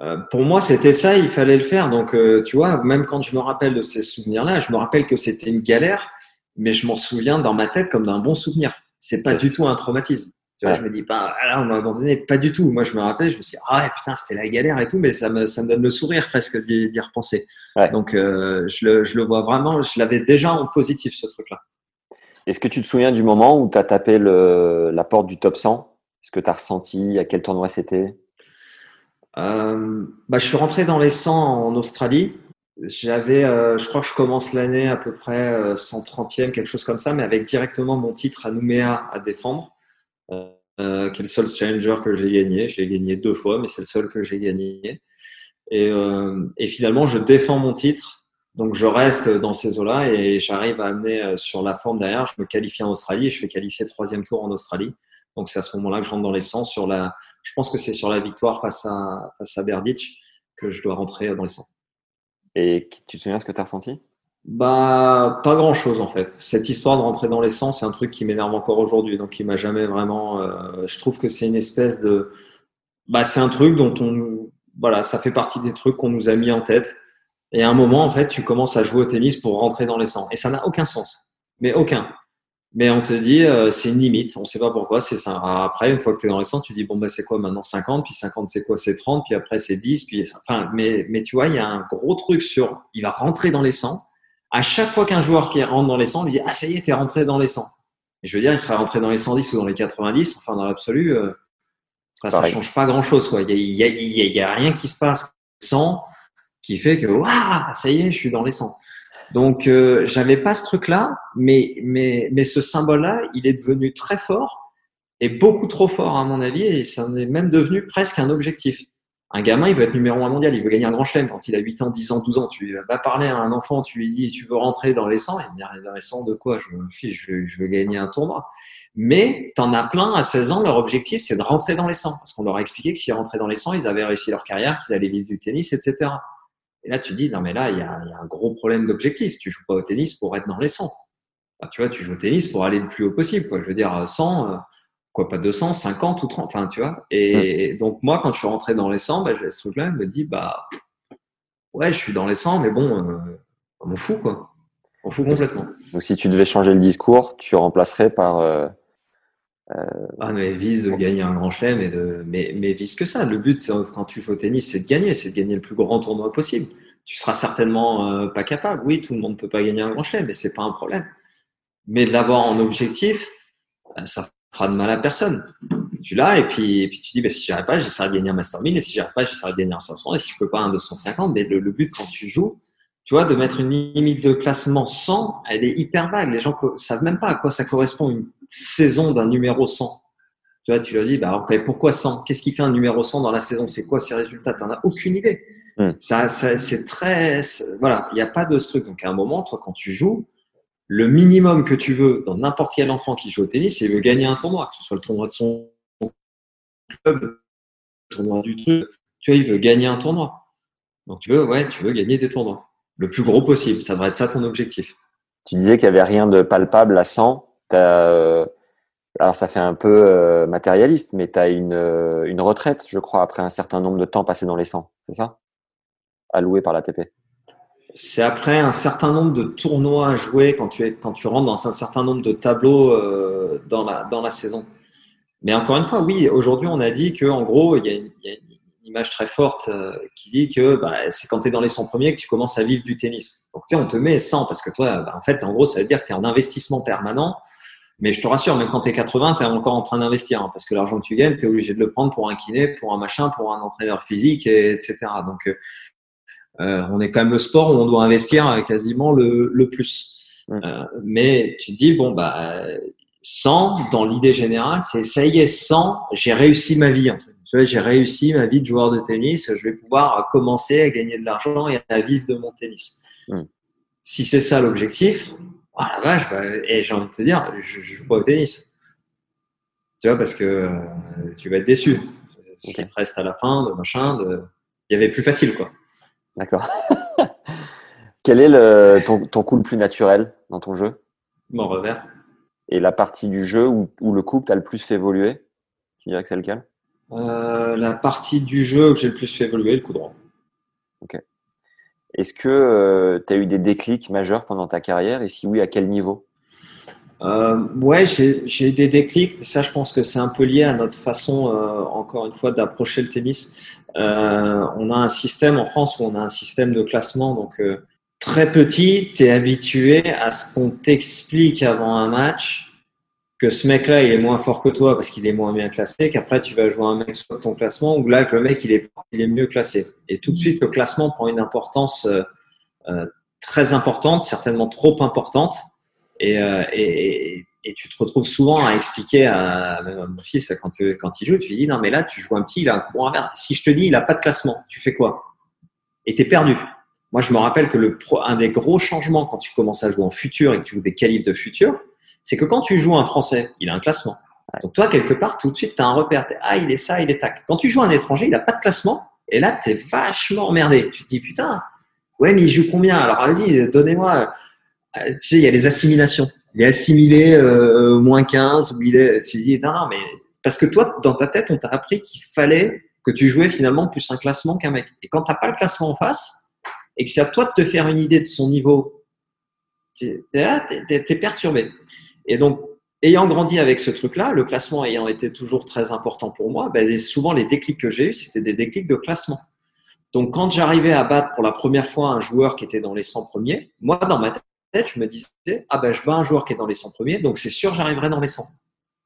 euh, pour moi, c'était ça, il fallait le faire. Donc, euh, tu vois, même quand je me rappelle de ces souvenirs-là, je me rappelle que c'était une galère, mais je m'en souviens dans ma tête comme d'un bon souvenir. C'est pas du tout un traumatisme. Tu vois, je me dis pas, ah là, on m'a abandonné. Pas du tout. Moi, je me rappelle, je me suis dit, ah putain, c'était la galère et tout, mais ça me, ça me donne le sourire presque d'y d'y repenser. Donc, euh, je, le, je le vois vraiment, je l'avais déjà en positif, ce truc-là. Est-ce que tu te souviens du moment où tu as tapé le, la porte du top 100 Est-ce que tu as ressenti À quel tournoi c'était? Euh, bah, Je suis rentré dans les 100 en Australie. J'avais, euh, je crois que je commence l'année à peu près euh, 130e, quelque chose comme ça, mais avec directement mon titre à Nouméa à défendre, euh, qui est le seul challenger que j'ai gagné. J'ai gagné deux fois, mais c'est le seul que j'ai gagné. Euh, et, finalement, je défends mon titre. Donc, je reste dans ces eaux-là et j'arrive à amener euh, sur la forme derrière. Je me qualifie en Australie et je fais qualifier troisième tour en Australie. Donc, c'est à ce moment-là que je rentre dans les 100 sur la, je pense que c'est sur la victoire face à, face à Berdych que je dois rentrer dans les 100. Et tu te souviens ce que tu as ressenti? Bah, pas grand chose en fait. Cette histoire de rentrer dans les 100, c'est un truc qui m'énerve encore aujourd'hui. Donc, il m'a jamais vraiment. Euh, je trouve que c'est une espèce de. Bah, c'est un truc dont on. Voilà, ça fait partie des trucs qu'on nous a mis en tête. Et à un moment, en fait, tu commences à jouer au tennis pour rentrer dans les 100. Et ça n'a aucun sens. Mais aucun. Mais on te dit, euh, c'est une limite. On sait pas pourquoi. C'est ça. Après, une fois que tu es dans les 100, tu dis, bon, bah, c'est quoi maintenant 50, puis 50, c'est quoi? C'est 30, puis après, c'est 10, puis, enfin, mais, mais tu vois, il y a un gros truc sur, il va rentrer dans les 100. À chaque fois qu'un joueur qui rentre dans les 100, on lui dit, ah, ça y est, t'es rentré dans les 100. Et je veux dire, il sera rentré dans les 110 ou dans les 90. Enfin, dans l'absolu, euh, enfin, ça change pas grand chose, quoi. Il y a, il y a, il y a rien qui se passe 100 qui fait que, waouh, ça y est, je suis dans les 100. Donc, euh, j'avais pas ce truc-là, mais, mais, mais ce symbole-là, il est devenu très fort et beaucoup trop fort, à mon avis, et ça en est même devenu presque un objectif. Un gamin, il veut être numéro un mondial, il veut gagner un grand chelem quand il a 8 ans, 10 ans, 12 ans. Tu vas parler à un enfant, tu lui dis, tu veux rentrer dans les 100, il me dit, dans les 100 de quoi? Je me fiche, veux, je veux gagner un tournoi. Mais t'en as plein à 16 ans, leur objectif, c'est de rentrer dans les 100. Parce qu'on leur a expliqué que s'ils rentraient dans les 100, ils avaient réussi leur carrière, qu'ils allaient vivre du tennis, etc. Et là, tu dis, non, mais là, il y a, il y a un gros problème d'objectif. Tu joues pas au tennis pour être dans les 100. Enfin, tu vois, tu joues au tennis pour aller le plus haut possible. Quoi. Je veux dire, 100, euh, quoi, pas 200, 50 ou 30. Enfin, tu vois. Et, donc, moi, quand je suis rentré dans les 100, bah, ce truc-là, me dit, bah, ouais, je suis dans les 100, mais bon, euh, on m'en fout, quoi. On m'en fout complètement. Donc, si tu devais changer le discours, tu remplacerais par. Euh, ah, mais vise de gagner un grand chelem de, mais, mais vise que ça. Le but, c'est quand tu joues au tennis, c'est de gagner, c'est de gagner le plus grand tournoi possible. Tu seras certainement euh, pas capable. Oui, tout le monde peut pas gagner un grand chelem, mais c'est pas un problème. Mais de l'avoir en objectif, ben, ça fera de mal à personne. Tu l'as et puis, et puis tu dis, ben, si j'arrive pas, j'essaierai de gagner un Master 1000 et si j'arrive pas, j'essaierai de gagner un 500 et si je peux pas un 250. Mais le, le but quand tu joues, tu vois, de mettre une limite de classement 100, elle est hyper vague. Les gens savent même pas à quoi ça correspond une saison d'un numéro 100. Tu vois, tu leur dis, bah, okay, pourquoi 100 Qu'est-ce qui fait un numéro 100 dans la saison? C'est quoi ses résultats? Tu n'en as aucune idée. Mm. Ça, ça c'est très. Voilà, il n'y a pas de ce truc. Donc, à un moment, toi, quand tu joues, le minimum que tu veux dans n'importe quel enfant qui joue au tennis, c'est veut gagner un tournoi, que ce soit le tournoi de son club, le tournoi du truc. Tu vois, il veut gagner un tournoi. Donc, tu veux, ouais, tu veux gagner des tournois. Le plus gros possible. Ça devrait être ça ton objectif. Tu disais qu'il n'y avait rien de palpable à 100. Euh, alors ça fait un peu euh, matérialiste, mais tu as une, euh, une, retraite, je crois, après un certain nombre de temps passé dans les 100, c'est ça? Alloué par l'ATP. C'est après un certain nombre de tournois à jouer quand tu, es, quand tu rentres dans un certain nombre de tableaux dans, la, dans la saison. Mais encore une fois, oui, aujourd'hui, on a dit qu'en gros, il y, a une, il y a une image très forte qui dit que bah, c'est quand tu es dans les 100 premiers que tu commences à vivre du tennis. Donc, tu sais, on te met 100 parce que toi, bah, en fait, en gros, ça veut dire que tu es en investissement permanent mais je te rassure, même quand tu es 80, tu es encore en train d'investir. Hein, parce que l'argent que tu gagnes, tu es obligé de le prendre pour un kiné, pour un machin, pour un entraîneur physique, et, etc. Donc, euh, euh, on est quand même le sport où on doit investir quasiment le, le plus. Euh, mais tu te dis, bon, bah, 100, dans l'idée générale, c'est ça y est, 100, j'ai réussi ma vie. Tu vois, j'ai réussi ma vie de joueur de tennis, je vais pouvoir commencer à gagner de l'argent et à vivre de mon tennis. Si c'est ça l'objectif, ah la vache, bah, et j'ai envie de te dire, je, je joue pas au tennis. Tu vois, parce que euh, tu vas être déçu. Ce qui te reste à la fin, de machin, de... il y avait plus facile, quoi. D'accord. Quel est le, ton, ton, coup le plus naturel dans ton jeu? Mon revers. Et la partie du jeu où, où le coup t'as le plus fait évoluer? Tu dirais que c'est lequel? Euh, la partie du jeu que j'ai le plus fait évoluer, le coup droit. Est-ce que tu as eu des déclics majeurs pendant ta carrière? Et si oui, à quel niveau? Euh, ouais, j'ai eu des déclics. mais Ça, je pense que c'est un peu lié à notre façon, euh, encore une fois, d'approcher le tennis. Euh, on a un système en France où on a un système de classement. Donc, euh, très petit, tu es habitué à ce qu'on t'explique avant un match que ce mec-là, il est moins fort que toi parce qu'il est moins bien classé, qu'après, tu vas jouer un mec sur ton classement où là, le mec, il est, il est mieux classé. Et tout de suite, le classement prend une importance euh, euh, très importante, certainement trop importante. Et, euh, et, tu te retrouves souvent à expliquer à, mon fils quand, quand il joue, tu lui dis non mais là tu joues un petit, il a un bon revers. Si je te dis il a pas de classement, tu fais quoi? Et t'es perdu. Moi je me rappelle que le pro, un des gros changements quand tu commences à jouer en futur et que tu joues des qualifs de futur, c'est que quand tu joues un français, il a un classement. Donc toi quelque part tout de suite tu as un repère. T'es, ah il est ça, il est tac. Quand tu joues un étranger, il a pas de classement. Et là t'es vachement emmerdé. Tu te dis putain, ouais mais il joue combien? Alors vas-y donnez-moi. Euh, tu sais, il y a les assimilations. Il est assimilé euh, moins 15 ou il est. Tu dis non, non, mais parce que toi, dans ta tête, on t'a appris qu'il fallait que tu jouais finalement plus un classement qu'un mec. Et quand t'as pas le classement en face et que c'est à toi de te faire une idée de son niveau, tu es, perturbé. Et donc, ayant grandi avec ce truc-là, le classement ayant été toujours très important pour moi, ben, souvent les déclics que j'ai eus, c'était des déclics de classement. Donc, quand j'arrivais à battre pour la première fois un joueur qui était dans les 100 premiers, moi, dans ma tête, je me disais, ah ben, je bats un joueur qui est dans les 100 premiers, donc c'est sûr, j'arriverai dans les 100.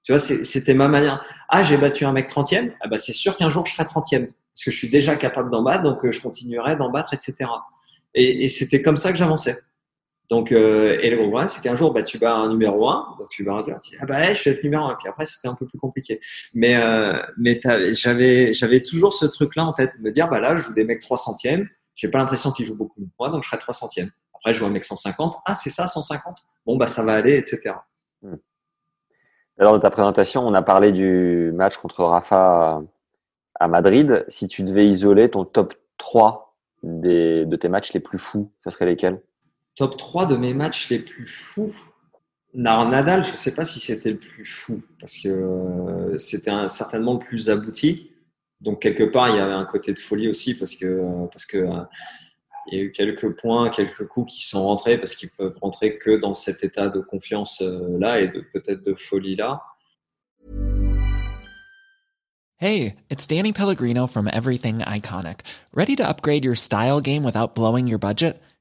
Tu vois, c'était ma manière. Ah, j'ai battu un mec 30e, ah ben, c'est sûr qu'un jour, je serai 30e, parce que je suis déjà capable d'en battre, donc euh, je continuerai d'en battre, etc. Et, et c'était comme ça que j'avançais. Donc, euh, et le gros problème, c'est qu'un jour, bah, tu bats un numéro 1, donc tu bats un tu dis, ah bah, je vais être numéro 1. Puis après, c'était un peu plus compliqué. Mais, euh, mais j'avais, toujours ce truc-là en tête, de me dire, bah là, je joue des mecs 300e, j'ai pas l'impression qu'ils jouent beaucoup moi, donc je serai 300e. Après, je joue un mec 150, ah, c'est ça, 150. Bon, bah, ça va aller, etc. Lors de ta présentation, on a parlé du match contre Rafa à Madrid. Si tu devais isoler ton top 3 des, de tes matchs les plus fous, ce serait lesquels? Top 3 de mes matchs les plus fous. Nadal, je sais pas si c'était le plus fou, parce que euh, c'était certainement le plus abouti. Donc, quelque part, il y avait un côté de folie aussi, parce que, parce que euh, il y a eu quelques points, quelques coups qui sont rentrés, parce qu'ils peuvent rentrer que dans cet état de confiance euh, et de peut-être de folie là. Hey, it's Danny Pellegrino from Everything Iconic. Ready to upgrade your style game without blowing your budget?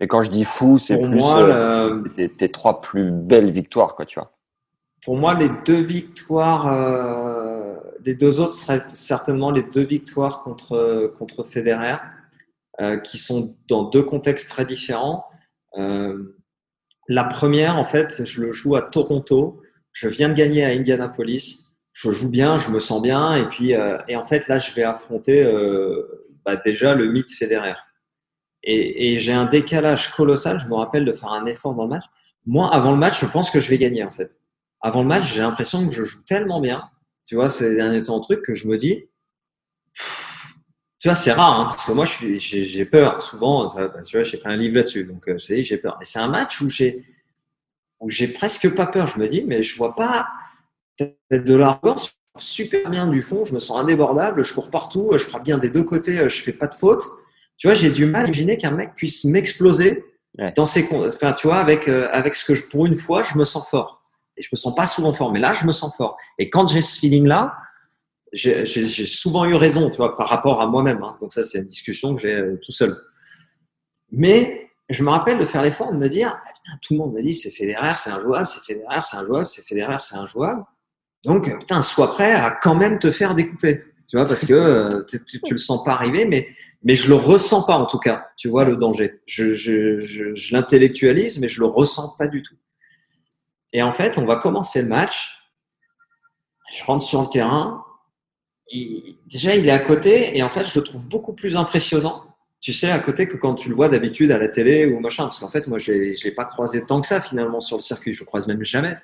Et quand je dis fou, c'est plus moi, euh, le- tes, tes trois plus belles victoires, quoi, tu vois. Pour moi, les deux victoires, euh, les deux autres seraient certainement les deux victoires contre, contre Federer, euh, qui sont dans deux contextes très différents. Euh, la première, en fait, je le joue à Toronto. Je viens de gagner à Indianapolis. Je joue bien, je me sens bien. Et puis, euh, et en fait, là, je vais affronter euh, bah, déjà le mythe Federer. Et, j'ai un décalage colossal. Je me rappelle de faire un effort dans le match. Moi, avant le match, je pense que je vais gagner, en fait avant le match, j'ai l'impression que je joue tellement bien, tu vois, ces derniers temps truc que je me dis, tu vois, c'est rare, hein, parce que moi, j'ai, peur souvent. Tu vois, tu vois, j'ai fait un livre là-dessus, donc euh, j'ai peur. Mais c'est un match où j'ai, où j'ai presque pas peur. Je me dis, mais je vois pas de l'arrogance, super bien du fond, je me sens indébordable, je cours partout, je frappe bien des deux côtés, je fais pas de faute. Tu vois, j'ai du mal à imaginer qu'un mec puisse m'exploser Ouais. dans ses, enfin, tu vois, avec euh, avec ce que je, pour une fois, je me sens fort. Et je me sens pas souvent fort, mais là, je me sens fort. Et quand j'ai ce feeling-là, j'ai souvent eu raison, tu vois, par rapport à moi-même. hein. Donc ça, c'est une discussion que j'ai euh, tout seul. Mais je me rappelle de faire l'effort de me dire, ah, putain, tout le monde me dit, c'est Federer, c'est injouable, c'est Federer, c'est injouable, c'est Federer, c'est injouable. Donc, putain, sois prêt à quand même te faire découper. Tu vois, parce que euh, tu, tu, le sens pas arriver, mais, mais je le ressens pas en tout cas. Tu vois le danger. Je, je, je, je l'intellectualise, mais je le ressens pas du tout. Et en fait, on va commencer le match. Je rentre sur le terrain. déjà, il est à côté et en fait, je le trouve beaucoup plus impressionnant, tu sais, à côté que quand tu le vois d'habitude à la télé ou machin. Parce qu'en fait, moi, je ne l'ai pas croisé tant que ça finalement sur le circuit. Je le croise même jamais.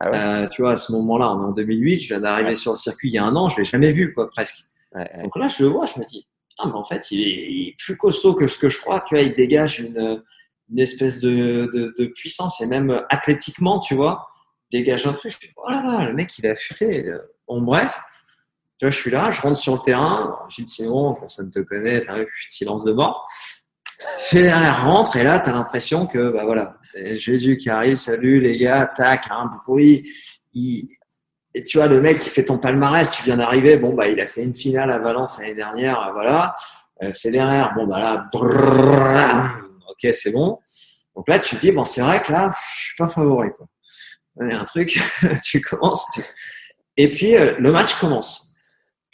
Ah euh, tu vois, à ce moment-là, on est en 2008, je viens d'arriver sur le circuit il y a un an, je l'ai jamais vu, quoi, presque. Donc là, je le vois, je me dis, putain, mais en fait, il est, plus costaud que ce que je crois. Tu vois, il dégage une, une espèce de, de, de, puissance et même athlétiquement, tu vois, dégage un truc. Je me dis, oh là là, le mec, il est affûté. Bon, bref. Tu vois, je suis là, je rentre sur le terrain. Gilles Simon, personne ne te connaît, vu, silence de mort. Federer rentre et là, tu as l'impression que, bah voilà, Jésus qui arrive, salut les gars, tac, un bruit. Il... Et tu vois, le mec qui fait ton palmarès, tu viens d'arriver, bon, bah, il a fait une finale à Valence l'année dernière, voilà. Euh, Federer, bon, bah là, ok, c'est bon. Donc là, tu te dis, bon, c'est vrai que là, je suis pas favori, quoi. Il y a un truc, tu commences. Et puis, euh, le match commence.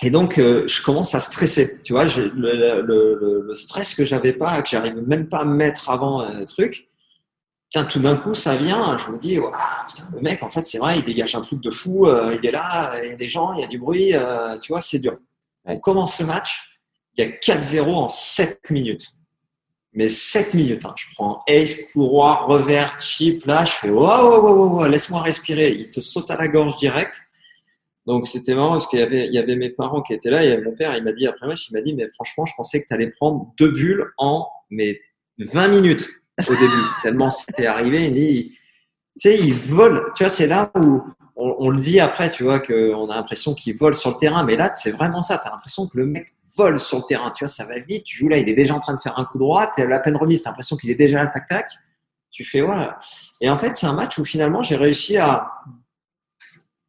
Et donc, euh, je commence à stresser. Tu vois, le, stress que j'avais pas, que j'arrive même pas à me mettre avant un truc, putain, tout d'un coup, ça vient. Je me dis, putain, le mec, en fait, c'est vrai, il dégage un truc de fou. Euh, il est là, il y a des gens, il y a du bruit. Euh, tu vois, c'est dur. On commence le match. Il y a 4-0 en 7 minutes. Mais 7 minutes. Hein. Je prends ace, courroie, revers, chip. Là, je fais, wow, wow, wow, wow laisse-moi respirer. Il te saute à la gorge direct. Donc c'était marrant parce qu'il y avait, il y avait mes parents qui étaient là, il y avait mon père, il m'a dit après match, il m'a dit mais franchement je pensais que tu allais prendre deux bulles en mais 20 minutes au début, tellement c'était arrivé. Il dit, tu sais, il vole. Tu vois, c'est là où on, le dit après, tu vois, qu'on a l'impression qu'il vole sur le terrain, mais là c'est vraiment ça. Tu as l'impression que le mec vole sur le terrain. Tu vois, ça va vite. Tu joues là, il est déjà en train de faire un coup droit. Tu la peine remise, tu as l'impression qu'il est déjà là, tac tac. Tu fais voilà. Et en fait, c'est un match où finalement j'ai réussi à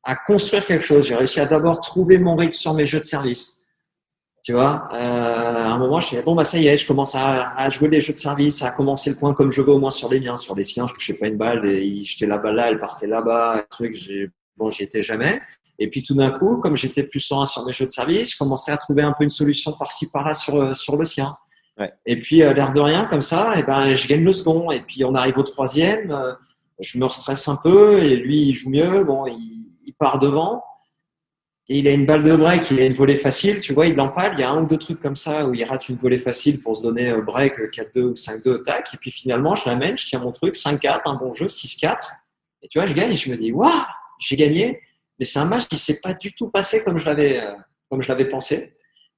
à construire quelque chose. J'ai réussi à d'abord trouver mon rythme sur mes jeux de service. Tu vois, euh, à un moment, je suis bon, bah ça y est, je commence à, à, jouer les jeux de service, à commencer le point comme je veux au moins sur les miens. Sur les siens, je touchais pas une balle, et jetait la balle là, elle partait là-bas, un truc, bon, j'y étais jamais. Et puis tout d'un coup, comme j'étais plus serein sur mes jeux de service, je commençais à trouver un peu une solution par-ci par-là sur, sur le sien. Ouais. Et puis, euh, l'air de rien, comme ça, et ben, je gagne le second. Et puis, on arrive au troisième, euh, je me stresse un peu, et lui, il joue mieux. Bon, il, il part devant et il a une balle de break, il a une volée facile, tu vois, il l'empale. Il y a un ou deux trucs comme ça où il rate une volée facile pour se donner un break 4-2 ou 5-2, tac. Et puis finalement, je l'amène, je tiens mon truc, 5-4, un bon jeu, 6-4. Et tu vois, je gagne et je me dis, waouh, j'ai gagné. Mais c'est un match qui s'est pas du tout passé comme je l'avais, euh, comme je l'avais pensé.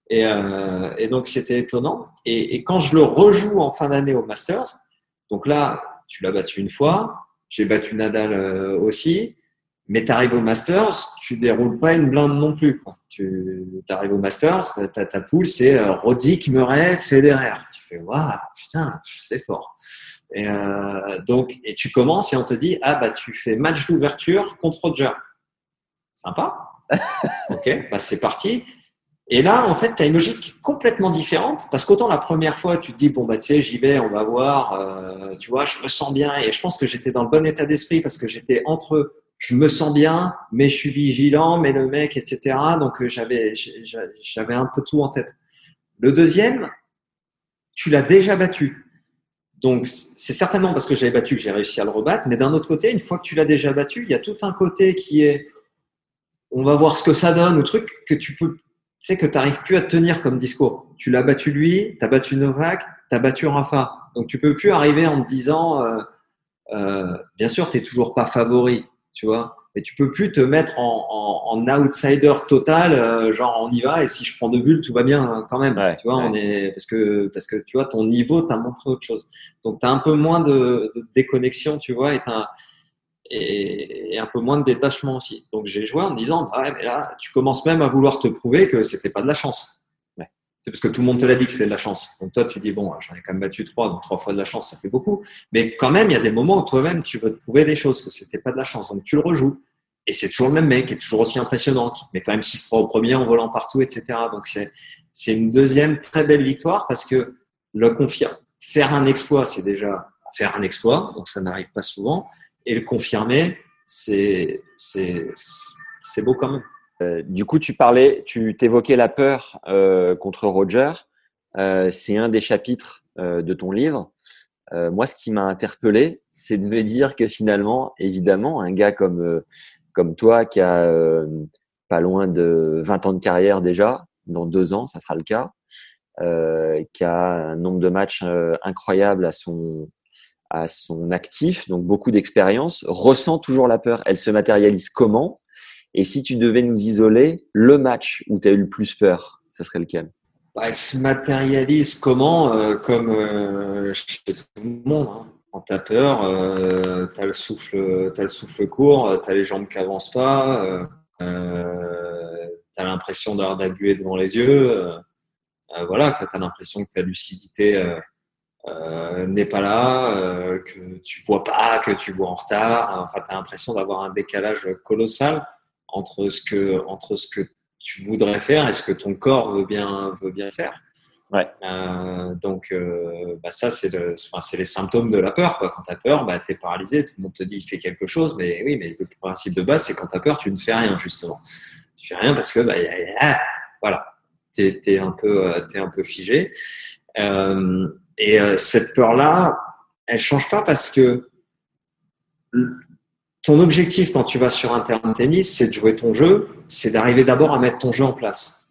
Et, euh, et donc, c'était étonnant. Et, et, quand je le rejoue en fin d'année au Masters, donc là, tu l'as battu une fois, j'ai battu Nadal euh, aussi. Mais tu arrives au Masters, tu déroules pas une blinde non plus. Quoi. Tu arrives au Masters, ta, ta poule, c'est euh, Roddick, Murray, Federer. Tu fais, waouh, putain, c'est fort. Et, euh, donc, et tu commences et on te dit, ah bah tu fais match d'ouverture contre Roger. Sympa. ok, bah c'est parti. Et là, en fait, tu as une logique complètement différente parce qu'autant la première fois, tu te dis, bon, bah, tu sais, j'y vais, on va voir, euh, tu vois, je me sens bien. Et je pense que j'étais dans le bon état d'esprit parce que j'étais entre je me sens bien, mais je suis vigilant, mais le mec, etc. Donc euh, j'avais un peu tout en tête. Le deuxième, tu l'as déjà battu. Donc c'est certainement parce que j'avais battu que j'ai réussi à le rebattre. Mais d'un autre côté, une fois que tu l'as déjà battu, il y a tout un côté qui est, on va voir ce que ça donne, ou truc que tu peux, tu que tu n'arrives plus à tenir comme discours. Tu l'as battu lui, tu as battu Novak, tu as battu Rafa. Donc tu peux plus arriver en te disant, euh, euh, bien sûr, tu n'es toujours pas favori tu vois. Mais tu peux plus te mettre en, outsider total, euh, genre on y va et si je prends deux bulles, tout va bien hein, quand même. tu vois, on est parce que parce que tu vois ton niveau t'a montré autre chose. Donc tu as un peu moins de, déconnexion, tu vois, et, et, un peu moins de détachement aussi. Donc j'ai joué en me disant, bah ouais, mais là, tu commences même à vouloir te prouver que c'était pas de la chance. Parce que tout le monde te l'a dit que c'est de la chance. Donc toi, tu dis, bon, j'en ai quand même battu trois, donc trois fois de la chance, ça fait beaucoup. Mais quand même, il y a des moments où toi-même, tu veux te prouver des choses, que c'était pas de la chance. Donc tu le rejoues. Et c'est toujours le même mec, qui est toujours aussi impressionnant, qui met quand même 6-3 au premier en volant partout, etc. Donc c'est, une deuxième très belle victoire parce que le confirme. Faire un exploit, c'est déjà faire un exploit, donc ça n'arrive pas souvent. Et le confirmer, c'est beau quand même. Euh, du coup, tu parlais, tu t'évoquais la peur euh, contre Roger. Euh, c'est un des chapitres de ton livre. moi, ce qui m'a interpellé, c'est de me dire que finalement, évidemment, un gars comme comme toi qui a pas loin de 20 ans de carrière déjà, dans deux ans, ça sera le cas, qui a un nombre de matchs incroyable à son, à son actif, donc beaucoup d'expérience, ressent toujours la peur. Elle se matérialise comment? Et si tu devais nous isoler, le match où tu as eu le plus peur, ça serait lequel? Bah, se matérialise comment euh, Comme euh, chez tout le monde. Hein. Quand tu as peur, euh, tu as, le souffle, le souffle court, tu as les jambes qui avancent pas, tu as l'impression d'avoir d'abus devant les yeux. voilà, tu as l'impression que ta lucidité n'est pas là, que tu vois pas, que tu vois en retard. Enfin, tu as l'impression d'avoir un décalage colossal entre ce que entre ce que tu voudrais faire et ce que ton corps veut bien veut bien faire. Ouais. Euh, donc, bah ça, c'est le, enfin, les symptômes de la peur. Quoi. Quand tu as peur, bah, tu es paralysé. Tout le monde te dit il fait quelque chose. Mais oui, mais le principe de base, c'est quand tu as peur, tu ne fais rien, justement. Tu fais rien parce que, bah, voilà, tu es, un peu, es un peu figé. Euh, et euh, cette peur-là, elle change pas parce que ton objectif quand tu vas sur un terrain de tennis, c'est de jouer ton jeu, c'est d'arriver d'abord à mettre ton jeu en place.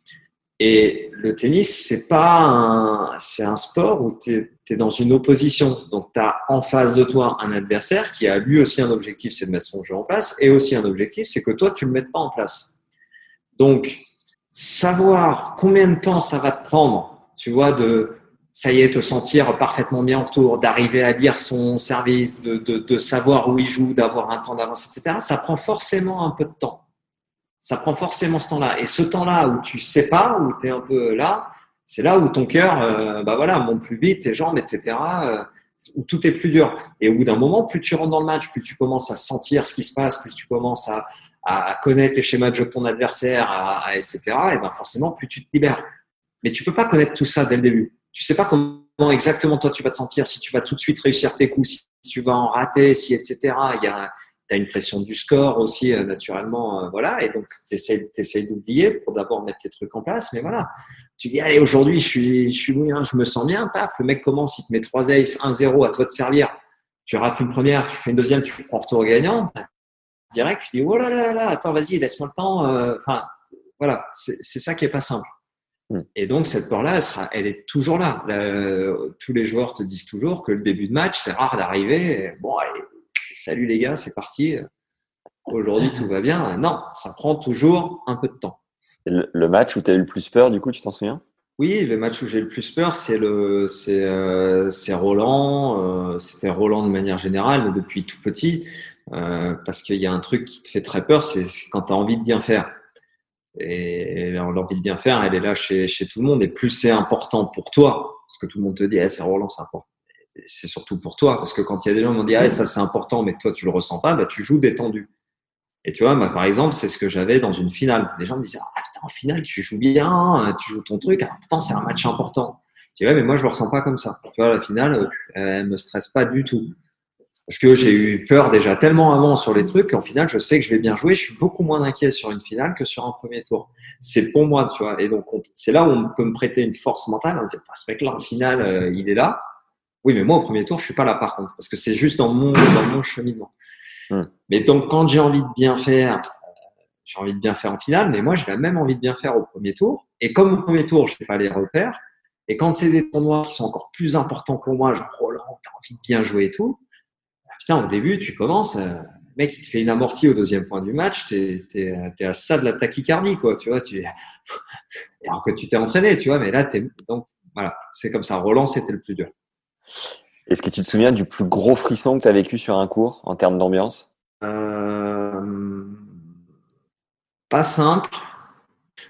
Et le tennis, c'est pas un, c'est un sport où tu es, dans une opposition. Donc, tu as en face de toi un adversaire qui a lui aussi un objectif, c'est de mettre son jeu en place, et aussi un objectif, c'est que toi, tu le mettes pas en place. Donc, savoir combien de temps ça va te prendre, tu vois, de, ça y est, te sentir parfaitement bien en retour, d'arriver à lire son service, de, de, de savoir où il joue, d'avoir un temps d'avance, etc., ça prend forcément un peu de temps. Ça prend forcément ce temps-là. Et ce temps-là où tu sais pas, où tu es un peu là, c'est là où ton cœur, euh, bah voilà, monte plus vite, tes jambes, etc., euh, où tout est plus dur. Et au bout d'un moment, plus tu rentres dans le match, plus tu commences à sentir ce qui se passe, plus tu commences à, à, connaître les schémas de jeu de ton adversaire, à, etc., et ben forcément, plus tu te libères. Mais tu peux pas connaître tout ça dès le début tu sais pas comment exactement toi tu vas te sentir, si tu vas tout de suite réussir tes coups, si tu vas en rater, si etc. Il y a as une pression du score aussi euh, naturellement, euh, voilà. Et donc tu essaies, d'oublier pour d'abord mettre tes trucs en place, mais voilà. Tu dis allez aujourd'hui je suis je suis bien, je me sens bien, paf, le mec commence, il te met 3 aces, 1-0 à toi de servir. Tu rates une première, tu fais une deuxième, tu prends retour gagnant. Direct, tu dis oh là là là, attends vas-y laisse-moi le temps. Euh, enfin voilà, c'est ça qui est pas simple. Hmm. Et donc, cette peur-là, elle, est toujours là. tous les joueurs te disent toujours que le début de match, c'est rare d'arriver. Bon, allez, salut les gars, c'est parti. Aujourd'hui, tout va bien. Non, ça prend toujours un peu de temps. Le, match où tu as eu le plus peur, du coup, tu t'en souviens? Oui, le match où j'ai le plus peur, c'est le, c'est, euh, Roland. Euh, c'était Roland de manière générale, mais depuis tout petit, euh, parce qu'il y a un truc qui te fait très peur, c'est quand tu as envie de bien faire. Et l'envie de bien faire, elle est là chez, chez tout le monde. Et plus c'est important pour toi, parce que tout le monde te dit, eh, c'est Roland, c'est important. C'est surtout pour toi, parce que quand il y a des gens qui m'ont dit, ah, ça c'est important, mais toi tu le ressens pas, bah, tu joues détendu. Et tu vois, moi, par exemple, c'est ce que j'avais dans une finale. Les gens me disaient, ah putain, en finale, tu joues bien, tu joues ton truc, ah, pourtant c'est un match important. Dis, ouais, mais moi je le ressens pas comme ça. Tu vois, la finale, elle me stresse pas du tout. Parce que j'ai eu peur déjà tellement avant sur les trucs qu'en final, je sais que je vais bien jouer. Je suis beaucoup moins inquiet sur une finale que sur un premier tour. C'est pour moi, tu vois. Et donc, c'est là où on peut me prêter une force mentale. On me dit, ce mec-là, en finale, euh, il est là. Oui, mais moi, au premier tour, je suis pas là, par contre. Parce que c'est juste dans mon, dans mon cheminement. Hmm. Mais donc, quand j'ai envie de bien faire, j'ai envie de bien faire en finale, mais moi, j'ai la même envie de bien faire au premier tour. Et comme au premier tour, je n'ai pas les repères. Et quand c'est des tournois qui sont encore plus importants pour moi, genre Roland, tu as envie de bien jouer et tout, au début, tu commences, euh, le mec, il te fait une amortie au deuxième point du match, tu es, à ça de la tachycardie, quoi, tu vois. Tu... Alors que tu t'es entraîné, tu vois, mais là, es... donc voilà, c'est comme ça. Roland, c'était le plus dur. Est-ce que tu te souviens du plus gros frisson que tu as vécu sur un cours en termes d'ambiance? Euh... Pas simple.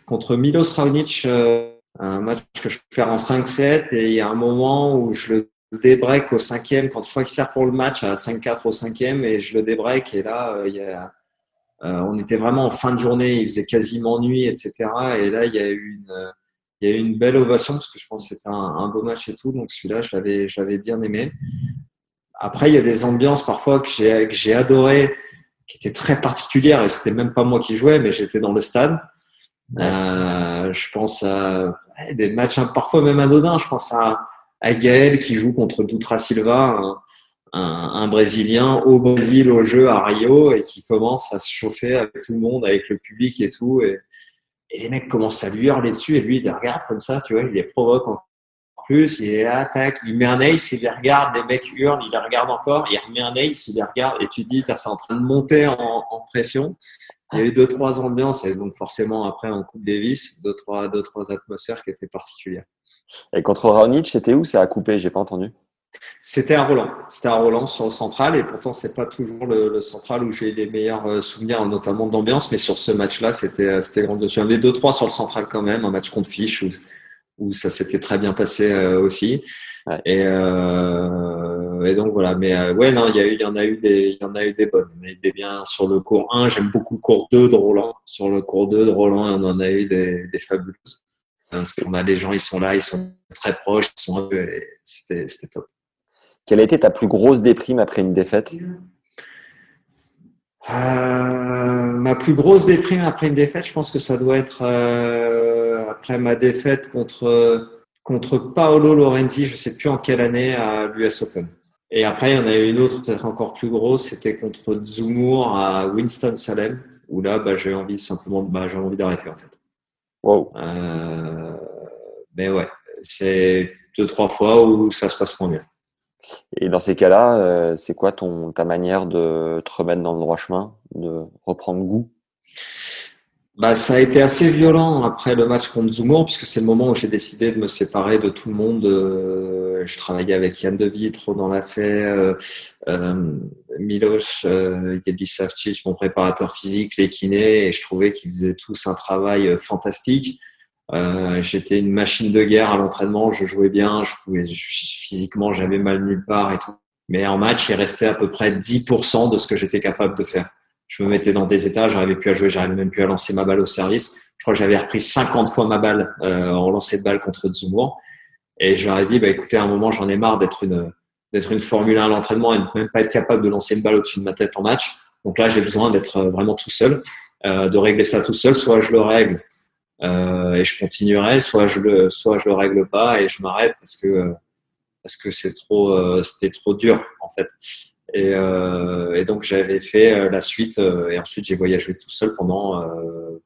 Contre Milos Raonic, euh, un match que je perds en 5-7 et il y a un moment où je le débreak au cinquième, quand je crois qu'il sert pour le match à 5-4 au cinquième, et je le débreak. Et là, euh, il y a, euh, on était vraiment en fin de journée, il faisait quasiment nuit, etc. Et là, il y a eu une, il y a eu une belle ovation parce que je pense que c'était un, un, beau match et tout. Donc celui-là, je l'avais, je l'avais bien aimé. Après, il y a des ambiances parfois que j'ai, que j'ai adoré, qui étaient très particulières. Et c'était même pas moi qui jouais, mais j'étais dans le stade. Euh, je pense à des matchs parfois même anodins. Je pense à Gaël qui joue contre Doutra Silva, un, Brésilien au Brésil au jeu à Rio et qui commence à se chauffer avec tout le monde, avec le public et tout. Et, les mecs commencent à lui hurler dessus et lui, il les regarde comme ça, tu vois, il les provoque encore plus, il là, il met un ace, il les regarde, les mecs hurlent, il les regarde encore, il remet un ace, il les regarde et tu te dis, c'est en train de monter en, pression. Il y a eu deux, trois ambiances et donc forcément après en Coupe Davis, deux, trois, deux, trois atmosphères qui étaient particulières. Et contre Raonic, c'était où? C'est à couper, j'ai pas entendu. C'était à Roland. C'était à Roland sur le central et pourtant c'est pas toujours le, central où j'ai les meilleurs euh, souvenirs, notamment d'ambiance, mais sur ce match-là, c'était euh, c'était grand. J'en ai deux trois sur le central quand même, un match contre Fiche où, où ça s'était très bien passé euh, aussi. Et, et, donc voilà. Mais ouais, non, il y, a eu, il y en a eu des, il y en a eu des bonnes. Il y en a eu des biens sur le cours 1. J'aime beaucoup le cours 2 de Roland. Sur le cours 2 de Roland, on en a eu des, des fabuleuses. Parce qu'on a les gens, ils sont là, ils sont très proches, ils sont c'était top. Quelle a été ta plus grosse déprime après une défaite? Euh, Ma plus grosse déprime après une défaite, je pense que ça doit être euh, après ma défaite contre, contre Paolo Lorenzi, je ne sais plus en quelle année, à l'US Open. Et après, il y en a eu une autre peut-être encore plus grosse, c'était contre Zumur à Winston-Salem, où là, bah, j'ai envie simplement bah, j'ai envie d'arrêter en fait. Wow. Euh, mais ouais, c'est deux, trois fois où ça se passe moins bien. Et dans ces cas-là, euh, c'est quoi ton, ta manière de te remettre dans le droit chemin, de reprendre goût? Bah, ça a été assez violent après le match contre Zumur, puisque c'est le moment où j'ai décidé de me séparer de tout le monde. Euh, je travaillais avec Yann De Vitre dans l'affaire, euh, euh, Milos euh, mon préparateur physique, les kinés, et je trouvais qu'ils faisaient tous un travail fantastique. Euh, j'étais une machine de guerre à l'entraînement, je jouais bien, je pouvais physiquement, j'avais mal nulle part et tout. Mais en match, il restait à peu près 10% de ce que j'étais capable de faire. Je me mettais dans des états, j'arrivais plus à jouer, j'arrivais même plus à lancer ma balle au service. Je crois que j'avais repris 50 fois ma balle euh, en lancer de balle contre Zumur. Et je leur ai dit, bah, écoutez, à un moment, j'en ai marre d'être une, d'être une Formule 1 à l'entraînement et de même pas être capable de lancer une balle au-dessus de ma tête en match. Donc là, j'ai besoin d'être vraiment tout seul, euh, de régler ça tout seul. Soit je le règle euh, et je continuerai, soit je le, soit je le règle pas et je m'arrête parce que parce que c'est trop, euh, c'était trop dur en fait. Et, euh, et donc j'avais fait la suite et ensuite j'ai voyagé tout seul pendant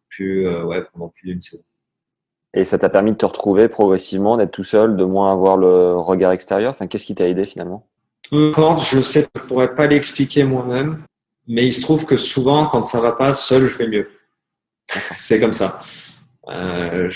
plus, ouais, pendant plus d'une saison. Et ça t'a permis de te retrouver progressivement, d'être tout seul, de moins avoir le regard extérieur? Enfin, qu'est-ce qui t'a aidé finalement? Je sais que je pourrais pas l'expliquer moi-même, mais il se trouve que souvent, quand ça va pas, seul, je fais mieux. c'est comme ça. Euh,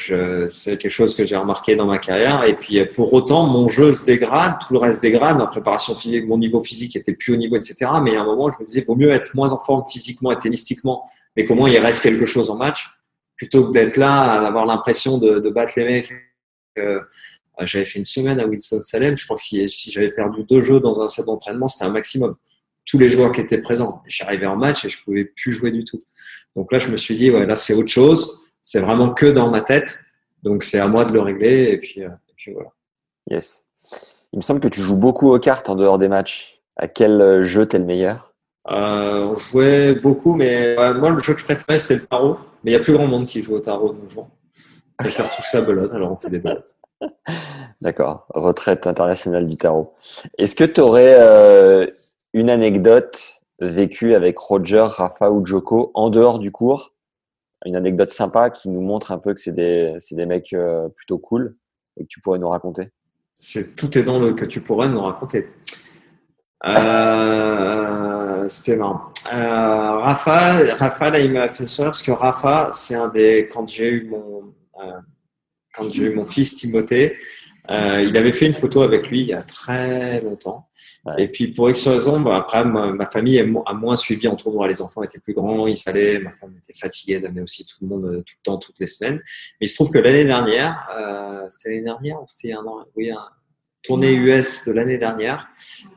c'est quelque chose que j'ai remarqué dans ma carrière. Et puis, pour autant, mon jeu se dégrade, tout le reste dégrade. Ma préparation physique, mon niveau physique était plus au niveau, etc. Mais à un moment, je me disais, vaut mieux être moins en forme physiquement et tennistiquement, mais moins il reste quelque chose en match, plutôt que d'être là, à avoir l'impression de, de, battre les mecs. Euh, j'avais fait une semaine à Winston-Salem. Je crois que si, si j'avais perdu deux jeux dans un set d'entraînement, c'était un maximum. Tous les joueurs qui étaient présents. J'arrivais en match et je pouvais plus jouer du tout. Donc là, je me suis dit, ouais, là, c'est autre chose c'est vraiment que dans ma tête. Donc c'est à moi de le régler et puis, euh, voilà. Yes. Il me semble que tu joues beaucoup aux cartes en dehors des matchs. À quel euh, jeu t'es le meilleur? Euh, On jouait beaucoup, mais moi le jeu que je préférais c'était le tarot. Mais il y a plus grand monde qui joue au tarot de nos jours. On tout ça belote, alors on fait des belotes. D'accord, retraite internationale du tarot. Est-ce que tu aurais une anecdote vécue avec Roger, Rafa ou Joko en dehors du cours? Une anecdote sympa qui nous montre un peu que c'est des, des mecs euh, plutôt cool et que tu pourrais nous raconter c'est, Tout est dans le que tu pourrais nous raconter. Euh, c'était marrant. Euh, Rafa, Rafa là, il m'a fait sourire parce que Rafa, c'est un des. Quand j'ai eu quand j'ai eu mon fils Timothée, il avait fait une photo avec lui il y a très longtemps. Et puis pour X raison, bah, après ma, famille a moins suivi en tournoi. Les enfants étaient plus grands, ils allaient, ma femme était fatiguée d'amener aussi tout le monde euh, tout le temps, toutes les semaines. Mais il se trouve que l'année dernière, euh, c'était l'année dernière ou c'était un an, oui, un tournée US de l'année dernière,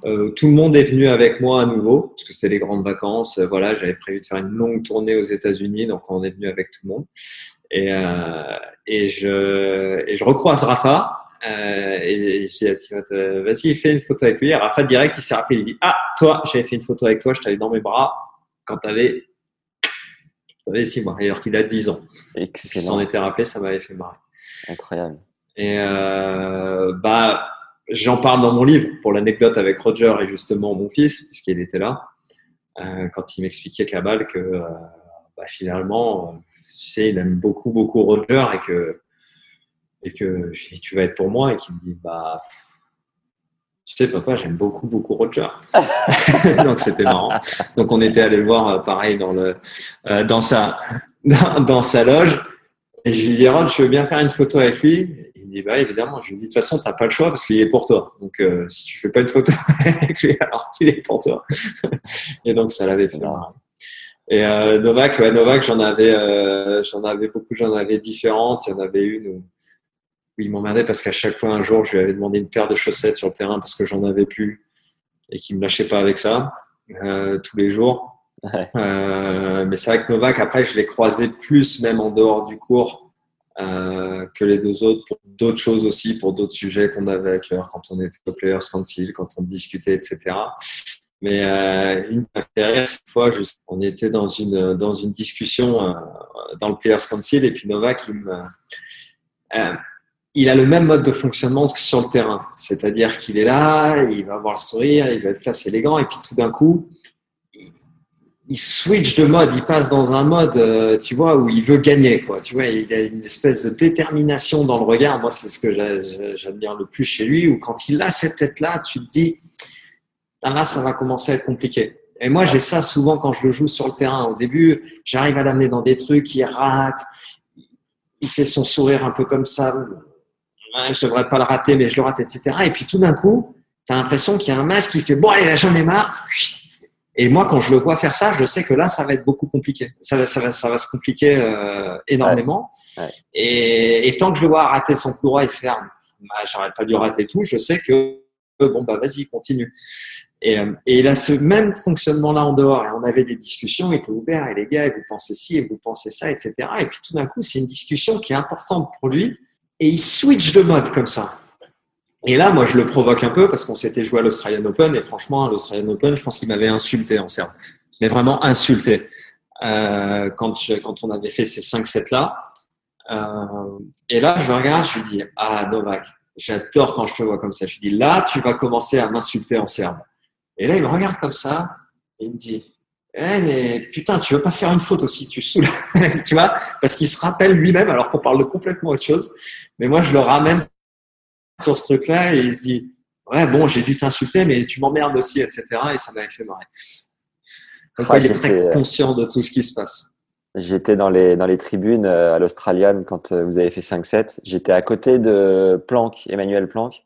euh, tout le monde est venu avec moi à nouveau parce que c'était les grandes vacances. Euh, voilà, j'avais prévu de faire une longue tournée aux États-Unis, donc on est venu avec tout le monde. Et, euh, et je et je recroise Rafa euh, et j'ai dit vas-y, fais une photo avec lui. Et Rafa, direct, il s'est rappelé, il dit, ah, toi, j'avais fait une photo avec toi, je t'avais dans mes bras quand t'avais, avais 6 mois, alors qu'il a 10 ans. Excellent. Il s'en était rappelé, ça m'avait fait marrer. Incroyable. Et euh, bah, j'en parle dans mon livre pour l'anecdote avec Roger et justement mon fils, puisqu'il était là, euh, quand il m'expliquait balle que bah, finalement, tu sais, il aime beaucoup, beaucoup Roger et que, et que tu vas être pour moi et qu'il me dit, bah, tu sais, papa, j'aime beaucoup, beaucoup Roger. Donc, c'était marrant. Donc, on était allé le voir, euh, pareil, dans, le, euh, dans, sa, dans, dans, sa loge. Et je lui dis, Rod, je veux bien faire une photo avec lui. Il me dit, bah, évidemment. Je lui dis, de toute façon, tu n'as pas le choix parce qu'il est pour toi. Donc, euh, si tu fais pas une photo avec lui, alors qu'il est pour toi. et donc, ça l'avait fait. Et euh, Novak, ouais, Novak, j'en avais, j'en avais beaucoup, j'en avais différentes. Il y en avait une où où il m'emmerdait parce qu'à chaque fois, un jour, je lui avais demandé une paire de chaussettes sur le terrain parce que j'en avais plus et qu'il me lâchait pas avec ça euh, tous les jours. Ouais. Euh, mais c'est vrai que Novak, après, je l'ai croisé plus même en dehors du cours euh, que les deux autres pour d'autres choses aussi, pour d'autres sujets qu'on avait à cœur quand on était au Players Council, quand on discutait, etc. Mais euh, une cette fois, on était dans une, dans une discussion dans le Players Council et puis Novak, il me il a le même mode de fonctionnement que sur le terrain. C'est-à-dire qu'il est là, il va avoir le sourire, il va être classe élégant, et puis tout d'un coup, il switch de mode, il passe dans un mode, euh, tu vois, où il veut gagner, quoi. Tu vois, il a une espèce de détermination dans le regard. Moi, c'est ce que j'admire le plus chez lui, où quand il a cette tête-là, tu te dis, ah, là, ça va commencer à être compliqué. Et moi, j'ai ça souvent quand je le joue sur le terrain. Au début, j'arrive à l'amener dans des trucs, il rate, il fait son sourire un peu comme ça je devrais pas le rater, mais je le rate, etc. Et puis tout d'un coup, tu as l'impression qu'il y a un masque qui fait bon, allez, là, j'en ai marre. Et moi, quand je le vois faire ça, je sais que là, ça va être beaucoup compliqué. Ça va, ça va, ça va se compliquer euh, énormément. Ouais. Ouais. Et, et, tant que je le vois rater son coup droit et faire, bah, j'arrête pas de le rater tout, je sais que bon, bah, vas-y, continue. Et, euh, et, il a ce même fonctionnement-là en dehors. Et on avait des discussions, il était ouvert, et les gars, et vous pensez ci, et vous pensez ça, etc. Et puis tout d'un coup, c'est une discussion qui est importante pour lui et il switch de mode comme ça. Et là, moi, je le provoque un peu parce qu'on s'était joué à l'Australian Open et franchement, à l'Australian Open, je pense qu'il m'avait insulté en serbe. Mais vraiment insulté euh, quand, je, quand on avait fait ces 5-7 là. Euh, et là, je le regarde, je lui dis Ah, Novak, j'adore quand je te vois comme ça. Je lui dis Là, tu vas commencer à m'insulter en serbe. Et là, il me regarde comme ça et il me dit eh, mais putain, tu veux pas faire une faute aussi, tu saoules, tu vois, parce qu'il se rappelle lui-même, alors qu'on parle de complètement autre chose. Mais moi, je le ramène sur ce truc-là et il se dit, ouais, bon, j'ai dû t'insulter, mais tu m'emmerdes aussi, etc. Et ça m'avait fait marrer. Donc, il est très euh, conscient de tout ce qui se passe. J'étais dans les, dans les tribunes euh, à l'Australian quand euh, vous avez fait 5-7. J'étais à côté de Planck, Emmanuel Planck.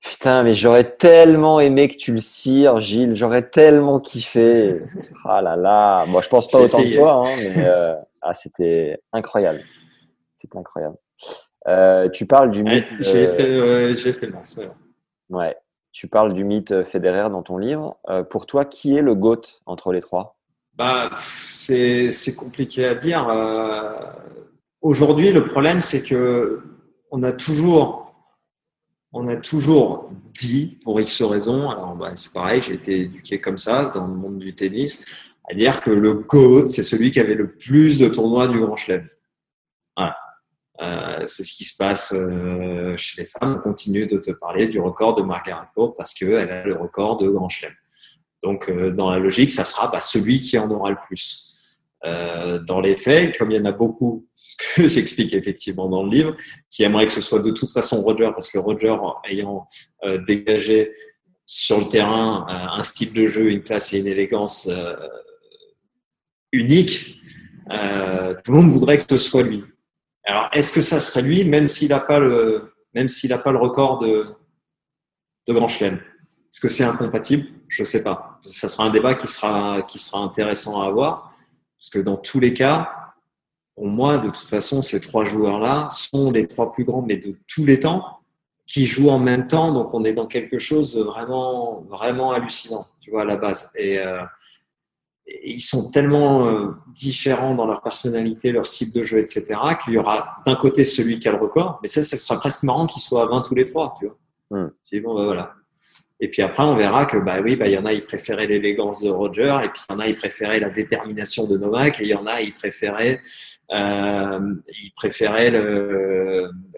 Putain, mais j'aurais tellement aimé que tu le cires, Gilles. J'aurais tellement kiffé. Ah là là. Bon, je pense pas autant que toi, hein, mais euh, ah, c'était incroyable. C'était incroyable. Euh, tu parles du mythe. J'ai euh... fait, euh, j'ai fait le ouais. ouais. Tu parles du mythe Federer dans ton livre. Pour toi, qui est le GOAT entre les trois? Bah, c'est compliqué à dire. Aujourd'hui, le problème, c'est que on a toujours on a toujours dit, pour X raisons, alors bah, c'est pareil, j'ai été éduqué comme ça dans le monde du tennis, à dire que le GOAT, c'est celui qui avait le plus de tournois du Grand Chelem. Voilà. Euh, c'est ce qui se passe euh, chez les femmes. On continue de te parler du record de Margaret Court parce qu'elle a le record de Grand Chelem. Donc, euh, dans la logique, ça sera bah, celui qui en aura le plus. Euh, dans les faits, comme il y en a beaucoup, ce que j'explique effectivement dans le livre, qui aimeraient que ce soit de toute façon Roger, parce que Roger, ayant euh, dégagé sur le terrain euh, un style de jeu, une classe et une élégance unique, tout le monde voudrait que ce soit lui. Alors, est-ce que ça serait lui, même s'il n'a pas le, même s'il n'a pas le record de, de Grand Chelem? Est-ce que c'est incompatible? Je ne sais pas. Ça sera un débat qui sera, qui sera intéressant à avoir. Parce que dans tous les cas, pour moi, de toute façon, ces trois joueurs-là sont les trois plus grands, mais de tous les temps, qui jouent en même temps. Donc, on est dans quelque chose de vraiment, vraiment hallucinant, tu vois, à la base. Et, euh, et ils sont tellement euh, différents dans leur personnalité, leur style de jeu, etc., qu'il y aura d'un côté celui qui a le record, mais ça, ça sera presque marrant qu'ils soient à 20 tous les trois, tu vois. Hmm. bon, ben voilà. Et puis après, on verra que, bah oui, bah, il y en a, ils préféraient l'élégance de Roger, et puis il y en a, ils préféraient la détermination de Novak, et il y en a, ils préféraient, euh,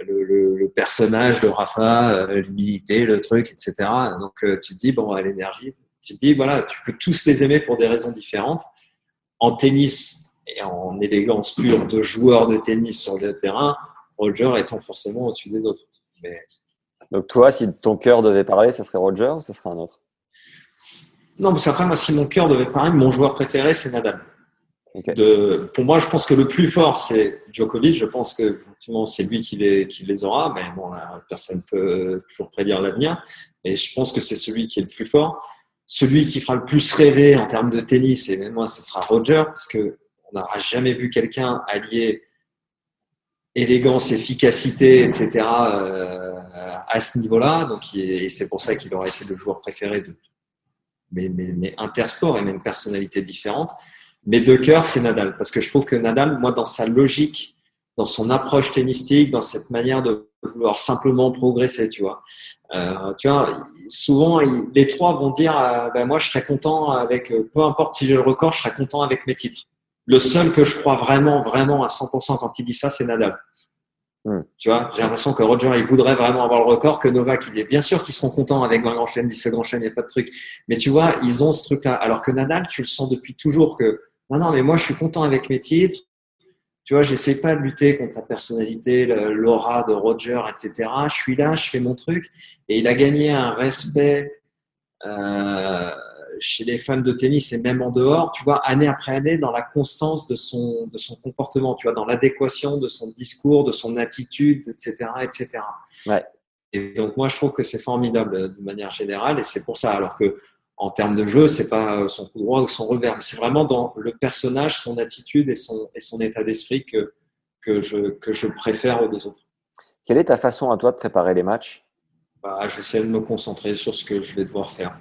le, personnage de Rafa, euh, l'humilité, le truc, etc. Donc, euh, tu te dis, bon, l'énergie, tu te dis, voilà, tu peux tous les aimer pour des raisons différentes. En tennis et en élégance pure de joueur de tennis sur le terrain, Roger étant forcément au-dessus des autres. Mais donc toi, si ton cœur devait parler, ce serait Roger ou ce serait un autre? Non, parce qu'après, moi, si mon cœur devait parler, mon joueur préféré, c'est Nadal. De, pour moi, je pense que le plus fort, c'est Djokovic. Je pense que c'est lui qui les, qui les aura. Mais bon, personne ne peut toujours prédire l'avenir. Et je pense que c'est celui qui est le plus fort. Celui qui fera le plus rêver en termes de tennis, et même moi, ce sera Roger, parce que on n'aura jamais vu quelqu'un allier élégance, efficacité, etc. Euh, à ce niveau-là. Donc, et c'est pour ça qu'il aurait été le joueur préféré de mais, mais, mais et même personnalité différente. Mais de cœur, c'est Nadal. Parce que je trouve que Nadal, moi, dans sa logique, dans son approche tennistique, dans cette manière de vouloir simplement progresser, tu vois. Euh, tu vois, souvent, les trois vont dire, euh, ben moi, je serais content avec, peu importe si j'ai le record, je serais content avec mes titres. Le seul que je crois vraiment, vraiment à 100% quand il dit ça, c'est Nadal. Hmm. Tu vois, j'ai l'impression que Roger, il voudrait vraiment avoir le record, que Novak, il est bien sûr qu'ils seront contents avec 20 grands chelems, 17 grands chelems, il n'y a pas de truc. Mais tu vois, ils ont ce truc-là. Alors que Nadal, tu le sens depuis toujours que, non, non, mais moi, je suis content avec mes titres. Tu vois, j'essaie pas de lutter contre la personnalité, l'aura de Roger, etc. Je suis là, je fais mon truc. Et il a gagné un respect, euh, chez les fans de tennis et même en dehors, tu vois, année après année, dans la constance de son, de son comportement, tu vois, dans l'adéquation de son discours, de son attitude, etc., etc. Ouais. Et donc, moi, je trouve que c'est formidable euh, de manière générale et c'est pour ça. Alors que, en termes de jeu, c'est pas euh, son coup droit ou son revers, mais c'est vraiment dans le personnage, son attitude et son, et son état d'esprit que, que, je, que je préfère aux deux autres. Quelle est ta façon à toi de préparer les matchs? Bah, J'essaie de me concentrer sur ce que je vais devoir faire.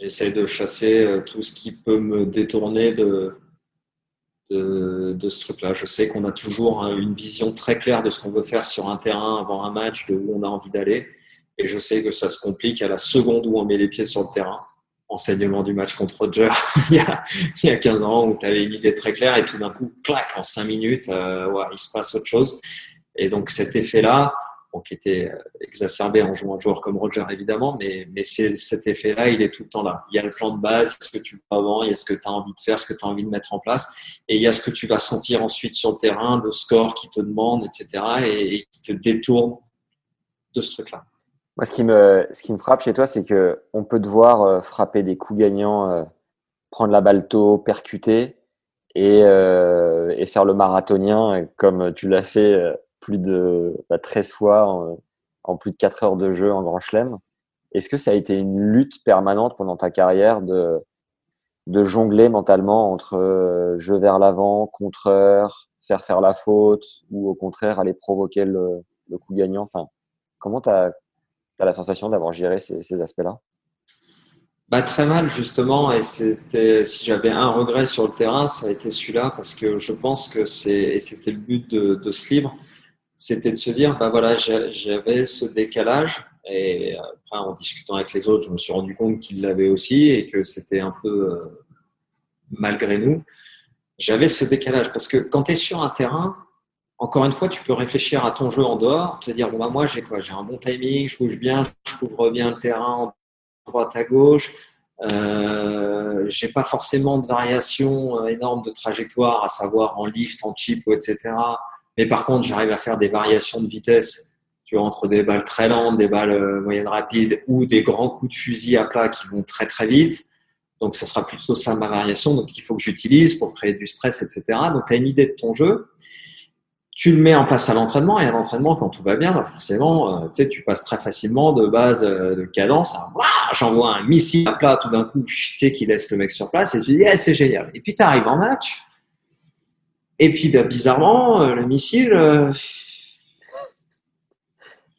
J'essaie de chasser euh, tout ce qui peut me détourner de, de, ce truc-là. Je sais qu'on a toujours une vision très claire de ce qu'on veut faire sur un terrain avant un match, de où on a envie d'aller. Et je sais que ça se complique à la seconde où on met les pieds sur le terrain. Enseignement du match contre Roger il, y a, il y a 15 ans où tu avais une idée très claire et tout d'un coup, clac, en 5 minutes, euh, il se passe autre chose. Et donc cet effet-là, qui était euh, exacerbé en jouant un joueur comme Roger évidemment, mais, mais cet effet-là, il est tout le temps là. Il y a le plan de base, ce que tu veux avant, il y a ce que tu as envie de faire, ce que tu as envie de mettre en place, et il y a ce que tu vas sentir ensuite sur le terrain, le score qui te demande, etc., et, qui te détourne de ce truc-là. Moi, ce qui me, ce qui me frappe chez toi, c'est que on peut te voir euh, frapper des coups gagnants, euh, prendre la balle tôt, percuter, et, et faire le marathonien comme tu l'as fait plus de 13 bah, fois en, plus de 4 heures de jeu en Grand Chelem. Est-ce que ça a été une lutte permanente pendant ta carrière de, de jongler mentalement entre euh, jeu vers l'avant, contreur, faire faire la faute ou au contraire aller provoquer le, coup gagnant? Enfin, Comment tu as, la sensation d'avoir géré ces, aspects-là? Bah, très mal justement et c'était si j'avais un regret sur le terrain ça a été celui-là parce que je pense que c'est c'était le but de, de ce livre c'était de se dire, bah voilà, j'avais ce décalage. Et après, en discutant avec les autres, je me suis rendu compte qu'ils l'avaient aussi et que c'était un peu euh, malgré nous. J'avais ce décalage parce que quand tu es sur un terrain, encore une fois, tu peux réfléchir à ton jeu en dehors, te dire, bon, bah, moi, j'ai quoi? J'ai un bon timing, je bouge bien, je couvre bien le terrain droite à gauche. Euh, j'ai pas forcément de variation euh, énorme de trajectoire, à savoir en lift, en chip, etc. Mais par contre, j'arrive à faire des variations de vitesse, tu vois, entre des balles très lentes, des balles euh, moyennes rapides ou des grands coups de fusil à plat qui vont très très vite. Donc, ça sera plutôt ça ma variation. Donc, il faut que j'utilise pour créer du stress, etc. Donc, tu as une idée de ton jeu. Tu le mets en place à l'entraînement et à l'entraînement, quand tout va bien, bah forcément, euh, tu sais, tu passes très facilement de base euh, de cadence à j'envoie un missile à plat tout d'un coup, tu sais, qui laisse le mec sur place et tu dis, c'est génial. Et puis, tu arrives en match et puis, bah, bizarrement, euh, le missile, euh,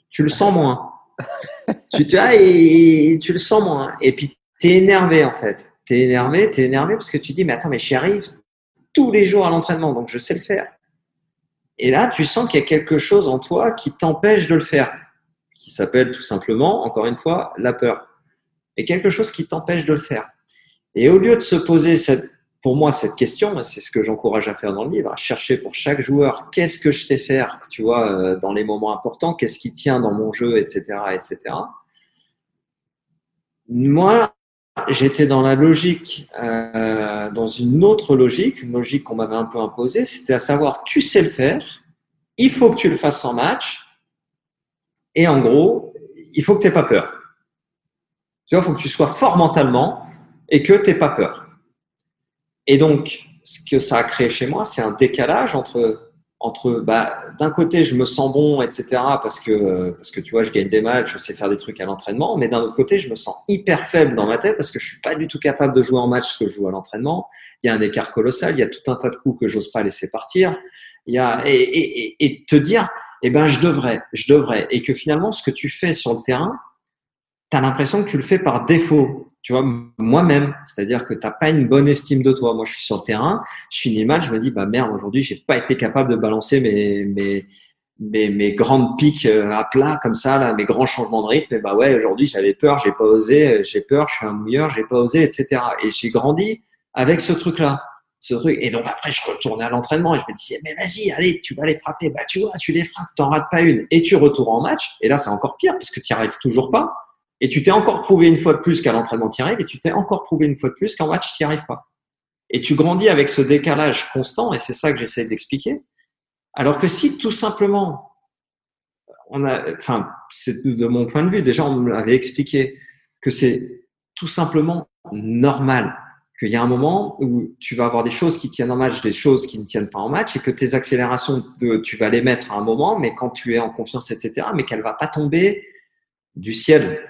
tu le sens moins. tu, tu, et, tu le sens moins. Et puis, tu es énervé, en fait. Tu es énervé, tu es énervé parce que tu dis, mais attends, mais j'y arrive tous les jours à l'entraînement, donc je sais le faire. Et là, tu sens qu'il y a quelque chose en toi qui t'empêche de le faire, qui s'appelle tout simplement, encore une fois, la peur. et quelque chose qui t'empêche de le faire. Et au lieu de se poser cette, pour moi cette question, c'est ce que j'encourage à faire dans le livre, à chercher pour chaque joueur qu'est-ce que je sais faire, tu vois, euh, dans les moments importants, qu'est-ce qui tient dans mon jeu, etc., etc. Moi, j'étais dans la logique, euh, dans une autre logique, une logique qu'on m'avait un peu imposée, c'était à savoir, tu sais le faire, il faut que tu le fasses en match, et en gros, il faut que tu n'aies pas peur. Tu vois, il faut que tu sois fort mentalement et que tu n'aies pas peur. Et donc, ce que ça a créé chez moi, c'est un décalage entre entre bah, d'un côté je me sens bon etc parce que parce que tu vois je gagne des matchs je sais faire des trucs à l'entraînement mais d'un autre côté je me sens hyper faible dans ma tête parce que je suis pas du tout capable de jouer en match ce que je joue à l'entraînement. Il y a un écart colossal il y a tout un tas de coups que j'ose pas laisser partir. Il y a et, et, et, te dire eh ben je devrais je devrais. Et que finalement ce que tu fais sur le terrain tu as l'impression que tu le fais par défaut tu vois, moi-même. C'est-à-dire que tu n'as pas une bonne estime de toi. Moi, je suis sur le terrain, je finis le match, je me dis, bah merde, aujourd'hui, j'ai pas été capable de balancer mes, mes, mes, mes, grandes piques euh, à plat comme ça, là, mes grands changements de rythme. Et bah ouais, aujourd'hui, j'avais peur, j'ai pas osé, j'ai peur, je suis un mouilleur, j'ai pas osé, etc. Et j'ai grandi avec ce truc-là. Ce truc. Et donc après, je retournais à l'entraînement et je me disais, mais vas-y, allez, tu vas les frapper. Bah tu vois, tu les frappes, t'en rates pas une. Et tu retournes en match. Et là, c'est encore pire parce que tu n'y arrives toujours pas. Et tu t'es encore prouvé une fois de plus qu'à l'entraînement tu y arrives, et tu t'es encore prouvé une fois de plus qu'en match tu n'y arrives pas. Et tu grandis avec ce décalage constant, et c'est ça que j'essaie d'expliquer. Alors que si tout simplement, on a, enfin, c'est de mon point de vue, déjà on me l'avait expliqué que c'est tout simplement normal qu'il y a un moment où tu vas avoir des choses qui tiennent en match, des choses qui ne tiennent pas en match, et que tes accélérations, tu vas les mettre à un moment, mais quand tu es en confiance, etc., mais qu'elle va pas tomber du ciel.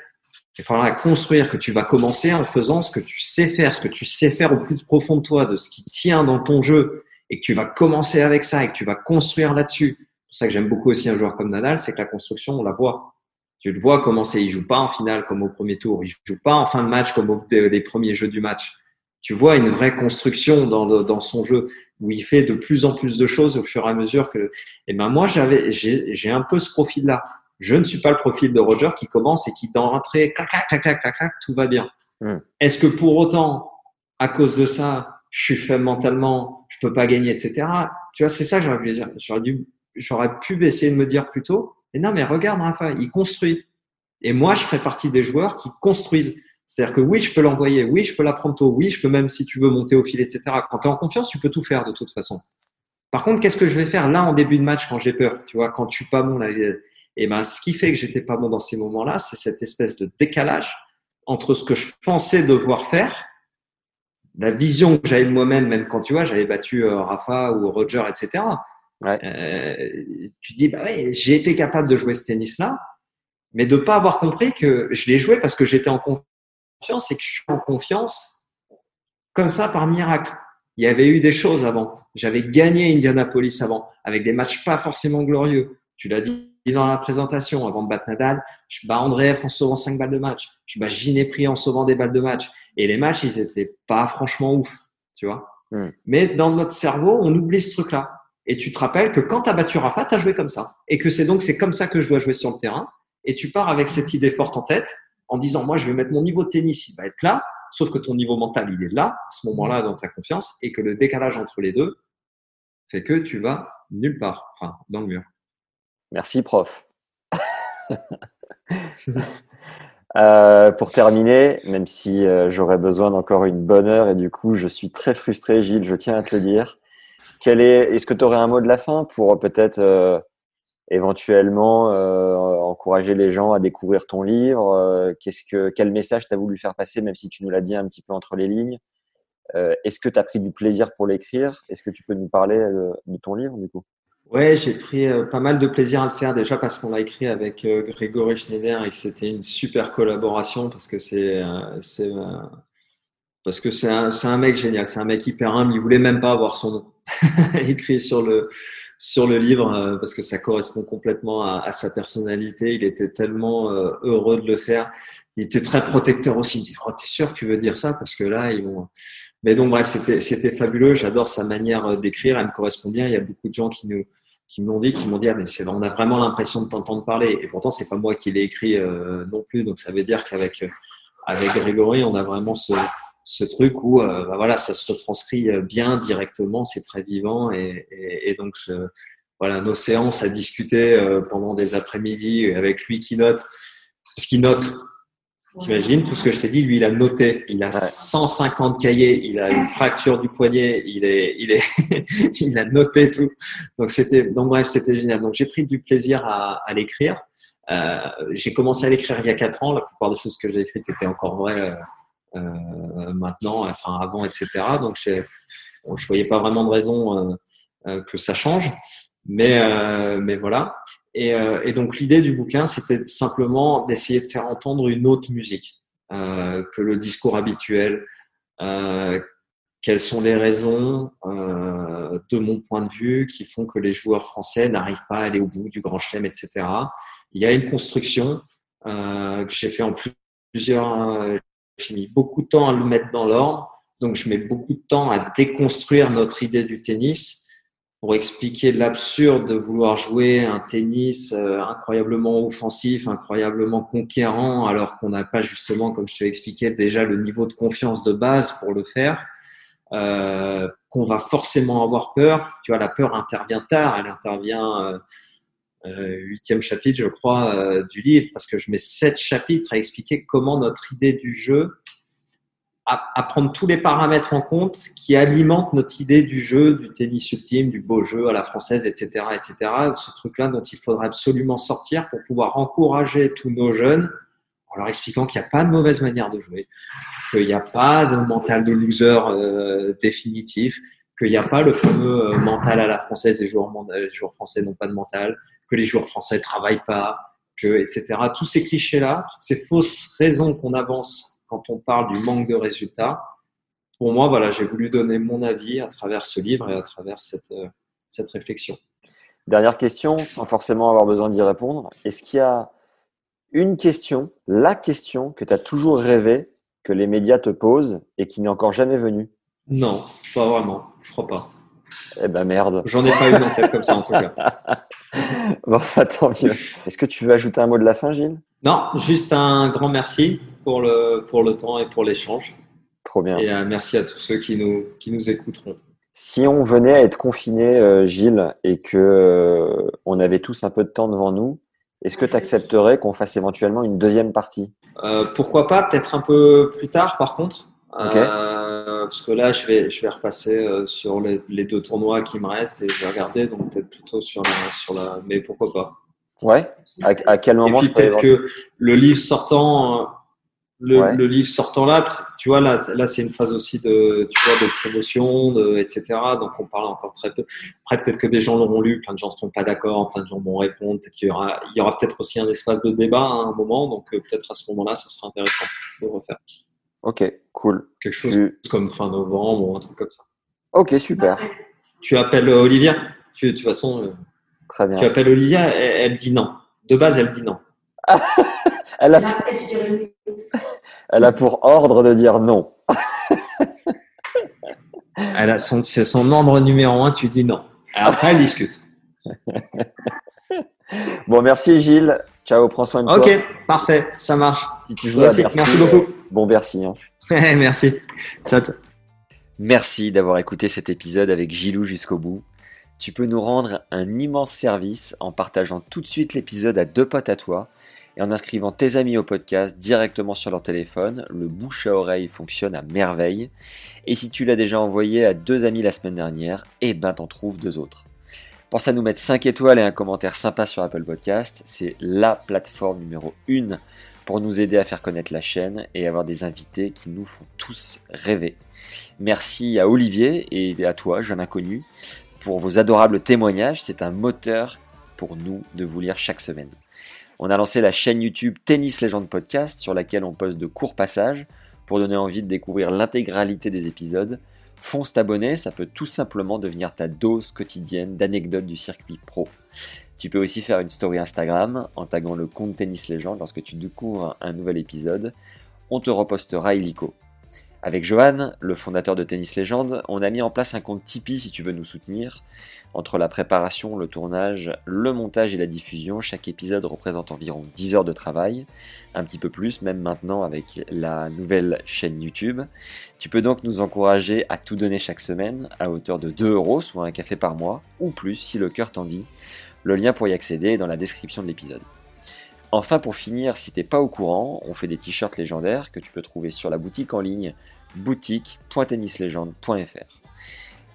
Il faudra la construire, que tu vas commencer en faisant ce que tu sais faire, ce que tu sais faire au plus profond de toi, de ce qui tient dans ton jeu, et que tu vas commencer avec ça et que tu vas construire là-dessus. C'est pour ça que j'aime beaucoup aussi un joueur comme Nadal, c'est que la construction, on la voit. Tu le vois commencer, il joue pas en finale comme au premier tour, il joue pas en fin de match comme au, les premiers jeux du match. Tu vois une vraie construction dans, dans son jeu où il fait de plus en plus de choses au fur et à mesure que. Et eh ben moi j'avais, j'ai un peu ce profil-là. Je ne suis pas le profil de Roger qui commence et qui, dans l'entrée, clac, clac, clac, clac, clac, tout va bien. Hmm. Est-ce que pour autant, à cause de ça, je suis faible mentalement, je peux pas gagner, etc. Tu vois, c'est ça que j'aurais pu dire. J'aurais dû, j'aurais pu essayer de me dire plus tôt. Mais non, mais regarde, Rafa, il construit. Et moi, je ferai partie des joueurs qui construisent. C'est-à-dire que oui, je peux l'envoyer, oui, je peux l'apprendre tôt, oui, je peux même, si tu veux, monter au fil, etc. Quand tu es en confiance, tu peux tout faire de toute façon. Par contre, qu'est-ce que je vais faire là en début de match quand j'ai peur? Tu vois, quand je suis pas bon, là, et ben, ce qui fait que j'étais pas bon dans ces moments-là, c'est cette espèce de décalage entre ce que je pensais devoir faire, la vision que j'avais de moi-même, même quand tu vois, j'avais battu euh, Rafa ou Roger, etc. Euh, tu te dis, bah ouais, j'ai été capable de jouer ce tennis-là, mais de pas avoir compris que je l'ai joué parce que j'étais en confiance et que je suis en confiance comme ça par miracle. Il y avait eu des choses avant. J'avais gagné Indianapolis avant, avec des matchs pas forcément glorieux. Tu l'as dit dans la présentation, avant de battre Nadal, je bats Andreev en sauvant 5 balles de match. Je bats Ginepri en sauvant des balles de match. Et les matchs, ils étaient pas franchement ouf, tu vois. Hmm. Mais dans notre cerveau, on oublie ce truc-là. Et tu te rappelles que quand tu as battu Rafa, tu as joué comme ça. Et que c'est donc c'est comme ça que je dois jouer sur le terrain. Et tu pars avec cette idée forte en tête en disant, moi, je vais mettre mon niveau de tennis, il va être là. Sauf que ton niveau mental, il est là, à ce moment-là, dans ta confiance. Et que le décalage entre les deux fait que tu vas nulle part, enfin, dans le mur. Merci, prof. Euh, pour terminer, même si euh, j'aurais besoin d'encore une bonne heure et du coup je suis très frustré, Gilles, je tiens à te le dire. Quel est, est-ce que tu aurais un mot de la fin pour peut-être euh, éventuellement encourager les gens à découvrir ton livre quel message tu as voulu faire passer, même si tu nous l'as dit un petit peu entre les lignes? Est-ce que tu as pris du plaisir pour l'écrire? Est-ce que tu peux nous parler de ton livre du coup? Ouais, j'ai pris euh, pas mal de plaisir à le faire déjà parce qu'on l'a écrit avec euh, Grégory Schneider et c'était une super collaboration parce que c'est euh, parce que c'est un, mec génial, c'est un mec hyper humble. Il voulait même pas avoir son nom écrit sur le sur le livre parce que ça correspond complètement à, sa personnalité. Il était tellement heureux de le faire. Il était très protecteur aussi. Il dit oh, "T'es sûr que tu veux dire ça? Parce que là ils vont." Mais donc bref, c'était c'était fabuleux. J'adore sa manière d'écrire. Elle me correspond bien. Il y a beaucoup de gens qui nous qui m'ont dit, qui m'ont dit, ah, mais c'est, on a vraiment l'impression de t'entendre parler. Et pourtant, c'est pas moi qui l'ai écrit euh, non plus. Donc, ça veut dire qu'avec, avec Grégory, on a vraiment ce, ce truc où euh, bah voilà, ça se retranscrit bien directement, c'est très vivant et, et, et donc je, voilà, nos séances à discuter euh, pendant des après-midi avec lui qui note, parce qu'il note. T'imagines tout ce que je t'ai dit, lui il a noté, il a Ouais. 150 cahiers, il a une fracture du poignet, il est, il est, il a noté tout. Donc c'était, donc bref, c'était génial. Donc j'ai pris du plaisir à, à l'écrire. Euh, j'ai commencé à l'écrire il y a quatre ans. La plupart des choses que j'ai écrites étaient encore vraies euh, euh, maintenant, enfin avant, etc. Donc j'ai- bon, je voyais pas vraiment de raison euh, euh, que ça change, mais euh, mais voilà. Et, euh, et donc l'idée du bouquin, c'était simplement d'essayer de faire entendre une autre musique euh, que le discours habituel. Euh, quelles sont les raisons, de mon point de vue, qui font que les joueurs français n'arrivent pas à aller au bout du Grand Chelem, etc. Il y a une construction que j'ai fait en plusieurs. j'ai mis beaucoup de temps à le mettre dans l'ordre, donc je mets beaucoup de temps à déconstruire notre idée du tennis pour expliquer l'absurde de vouloir jouer un tennis euh, incroyablement offensif, incroyablement conquérant, alors qu'on n'a pas justement, comme je te l'ai expliqué, déjà le niveau de confiance de base pour le faire, euh, qu'on va forcément avoir peur. Tu vois, la peur intervient tard, elle intervient euh, huitième chapitre, je crois, du livre, parce que je mets sept chapitres à expliquer comment notre idée du jeu à, prendre tous les paramètres en compte qui alimentent notre idée du jeu, du tennis ultime, du beau jeu à la française, etc., etc. Ce truc-là dont il faudra absolument sortir pour pouvoir encourager tous nos jeunes en leur expliquant qu'il n'y a pas de mauvaise manière de jouer, qu'il n'y a pas de mental de loser euh, définitif, qu'il n'y a pas le fameux euh, mental à la française, les joueurs, français n'ont pas de mental, que les joueurs français travaillent pas, que etc. Tous ces clichés-là, toutes ces fausses raisons qu'on avance quand on parle du manque de résultats. Pour moi, voilà, j'ai voulu donner mon avis à travers ce livre et à travers cette, euh, cette réflexion. Dernière question, sans forcément avoir besoin d'y répondre. Est-ce qu'il y a une question, la question que tu as toujours rêvé que les médias te posent et qui n'est encore jamais venue? Non, pas vraiment, je crois pas. Eh ben merde. J'en ai pas une en tête comme ça en tout cas. Bon, bah, tant mieux. Est-ce que tu veux ajouter un mot de la fin, Gilles? Non, juste un grand merci pour le, pour le temps et pour l'échange. Trop bien. Et euh, merci à tous ceux qui nous, qui nous écouteront. Si on venait à être confiné, euh, Gilles, et que euh, on avait tous un peu de temps devant nous, est-ce que tu accepterais qu'on fasse éventuellement une deuxième partie? Pourquoi pas, peut-être un peu plus tard par contre. Parce que là, je vais, je vais repasser sur les, les deux tournois qui me restent et je vais regarder, donc peut-être plutôt sur la, sur la. Mais pourquoi pas. Ouais. À, à quel Et moment puis je peux peut-être que le livre sortant, le, Ouais. le livre sortant là, tu vois, là, là c'est une phase aussi de, tu vois, de promotion, de, etc. Donc on parle encore très peu. Après, peut-être que des gens l'auront lu, plein de gens ne seront pas d'accord, plein de gens vont répondre. Peut-être qu'il y aura, il y aura peut-être aussi un espace de débat à un moment. Donc euh, peut-être à ce moment-là, ça sera intéressant de refaire Ok, cool. quelque chose Tu- comme fin novembre ou un truc comme ça. Ok, super. Tu appelles Olivia? Tu, De toute façon, euh, Très bien. tu appelles Olivia, elle, elle dit non. De base, elle dit non. Elle a, elle a pour ordre de dire non. Elle a son, c'est son ordre numéro un, tu dis non. Et après, elle discute. Bon, merci Gilles. Ciao, prends soin de toi. Ok, parfait, ça marche. Si tu joues à Bercy, merci euh, beaucoup. Bon Bercy. hein. Merci. Ciao, ciao. Merci d'avoir écouté cet épisode avec Gilou jusqu'au bout. Tu peux nous rendre un immense service en partageant tout de suite l'épisode à deux potes à toi et en inscrivant tes amis au podcast directement sur leur téléphone. Le bouche à oreille fonctionne à merveille. Et si tu l'as déjà envoyé à deux amis la semaine dernière, eh ben t'en trouves deux autres. Pense à nous mettre 5 étoiles et un commentaire sympa sur Apple Podcast. C'est la plateforme numéro 1 pour nous aider à faire connaître la chaîne et avoir des invités qui nous font tous rêver. Merci à Olivier et à toi, jeune inconnu, pour vos adorables témoignages. C'est un moteur pour nous de vous lire chaque semaine. On a lancé la chaîne YouTube Tennis Légende Podcast sur laquelle on poste de courts passages pour donner envie de découvrir l'intégralité des épisodes. Fonce t'abonner, ça peut tout simplement devenir ta dose quotidienne d'anecdotes du circuit pro. Tu peux aussi faire une story Instagram en taguant le compte Tennis Légende lorsque tu découvres un nouvel épisode. On te repostera illico. Avec Johan, le fondateur de Tennis Légende, on a mis en place un compte Tipeee si tu veux nous soutenir. Entre la préparation, le tournage, le montage et la diffusion, chaque épisode représente environ 10 heures de travail, un petit peu plus même maintenant avec la nouvelle chaîne YouTube. Tu peux donc nous encourager à tout donner chaque semaine à hauteur de 2 euros, soit un café par mois, ou plus si le cœur t'en dit. Le lien pour y accéder est dans la description de l'épisode. Enfin, pour finir, si t'es pas au courant, on fait des t-shirts légendaires que tu peux trouver sur la boutique en ligne boutique.tennislegende.fr.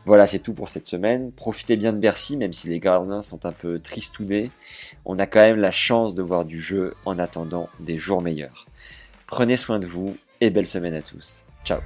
Voilà, c'est tout pour cette semaine. Profitez bien de Bercy, même si les gardiens sont un peu tristounés. On a quand même la chance de voir du jeu en attendant des jours meilleurs. Prenez soin de vous et belle semaine à tous. Ciao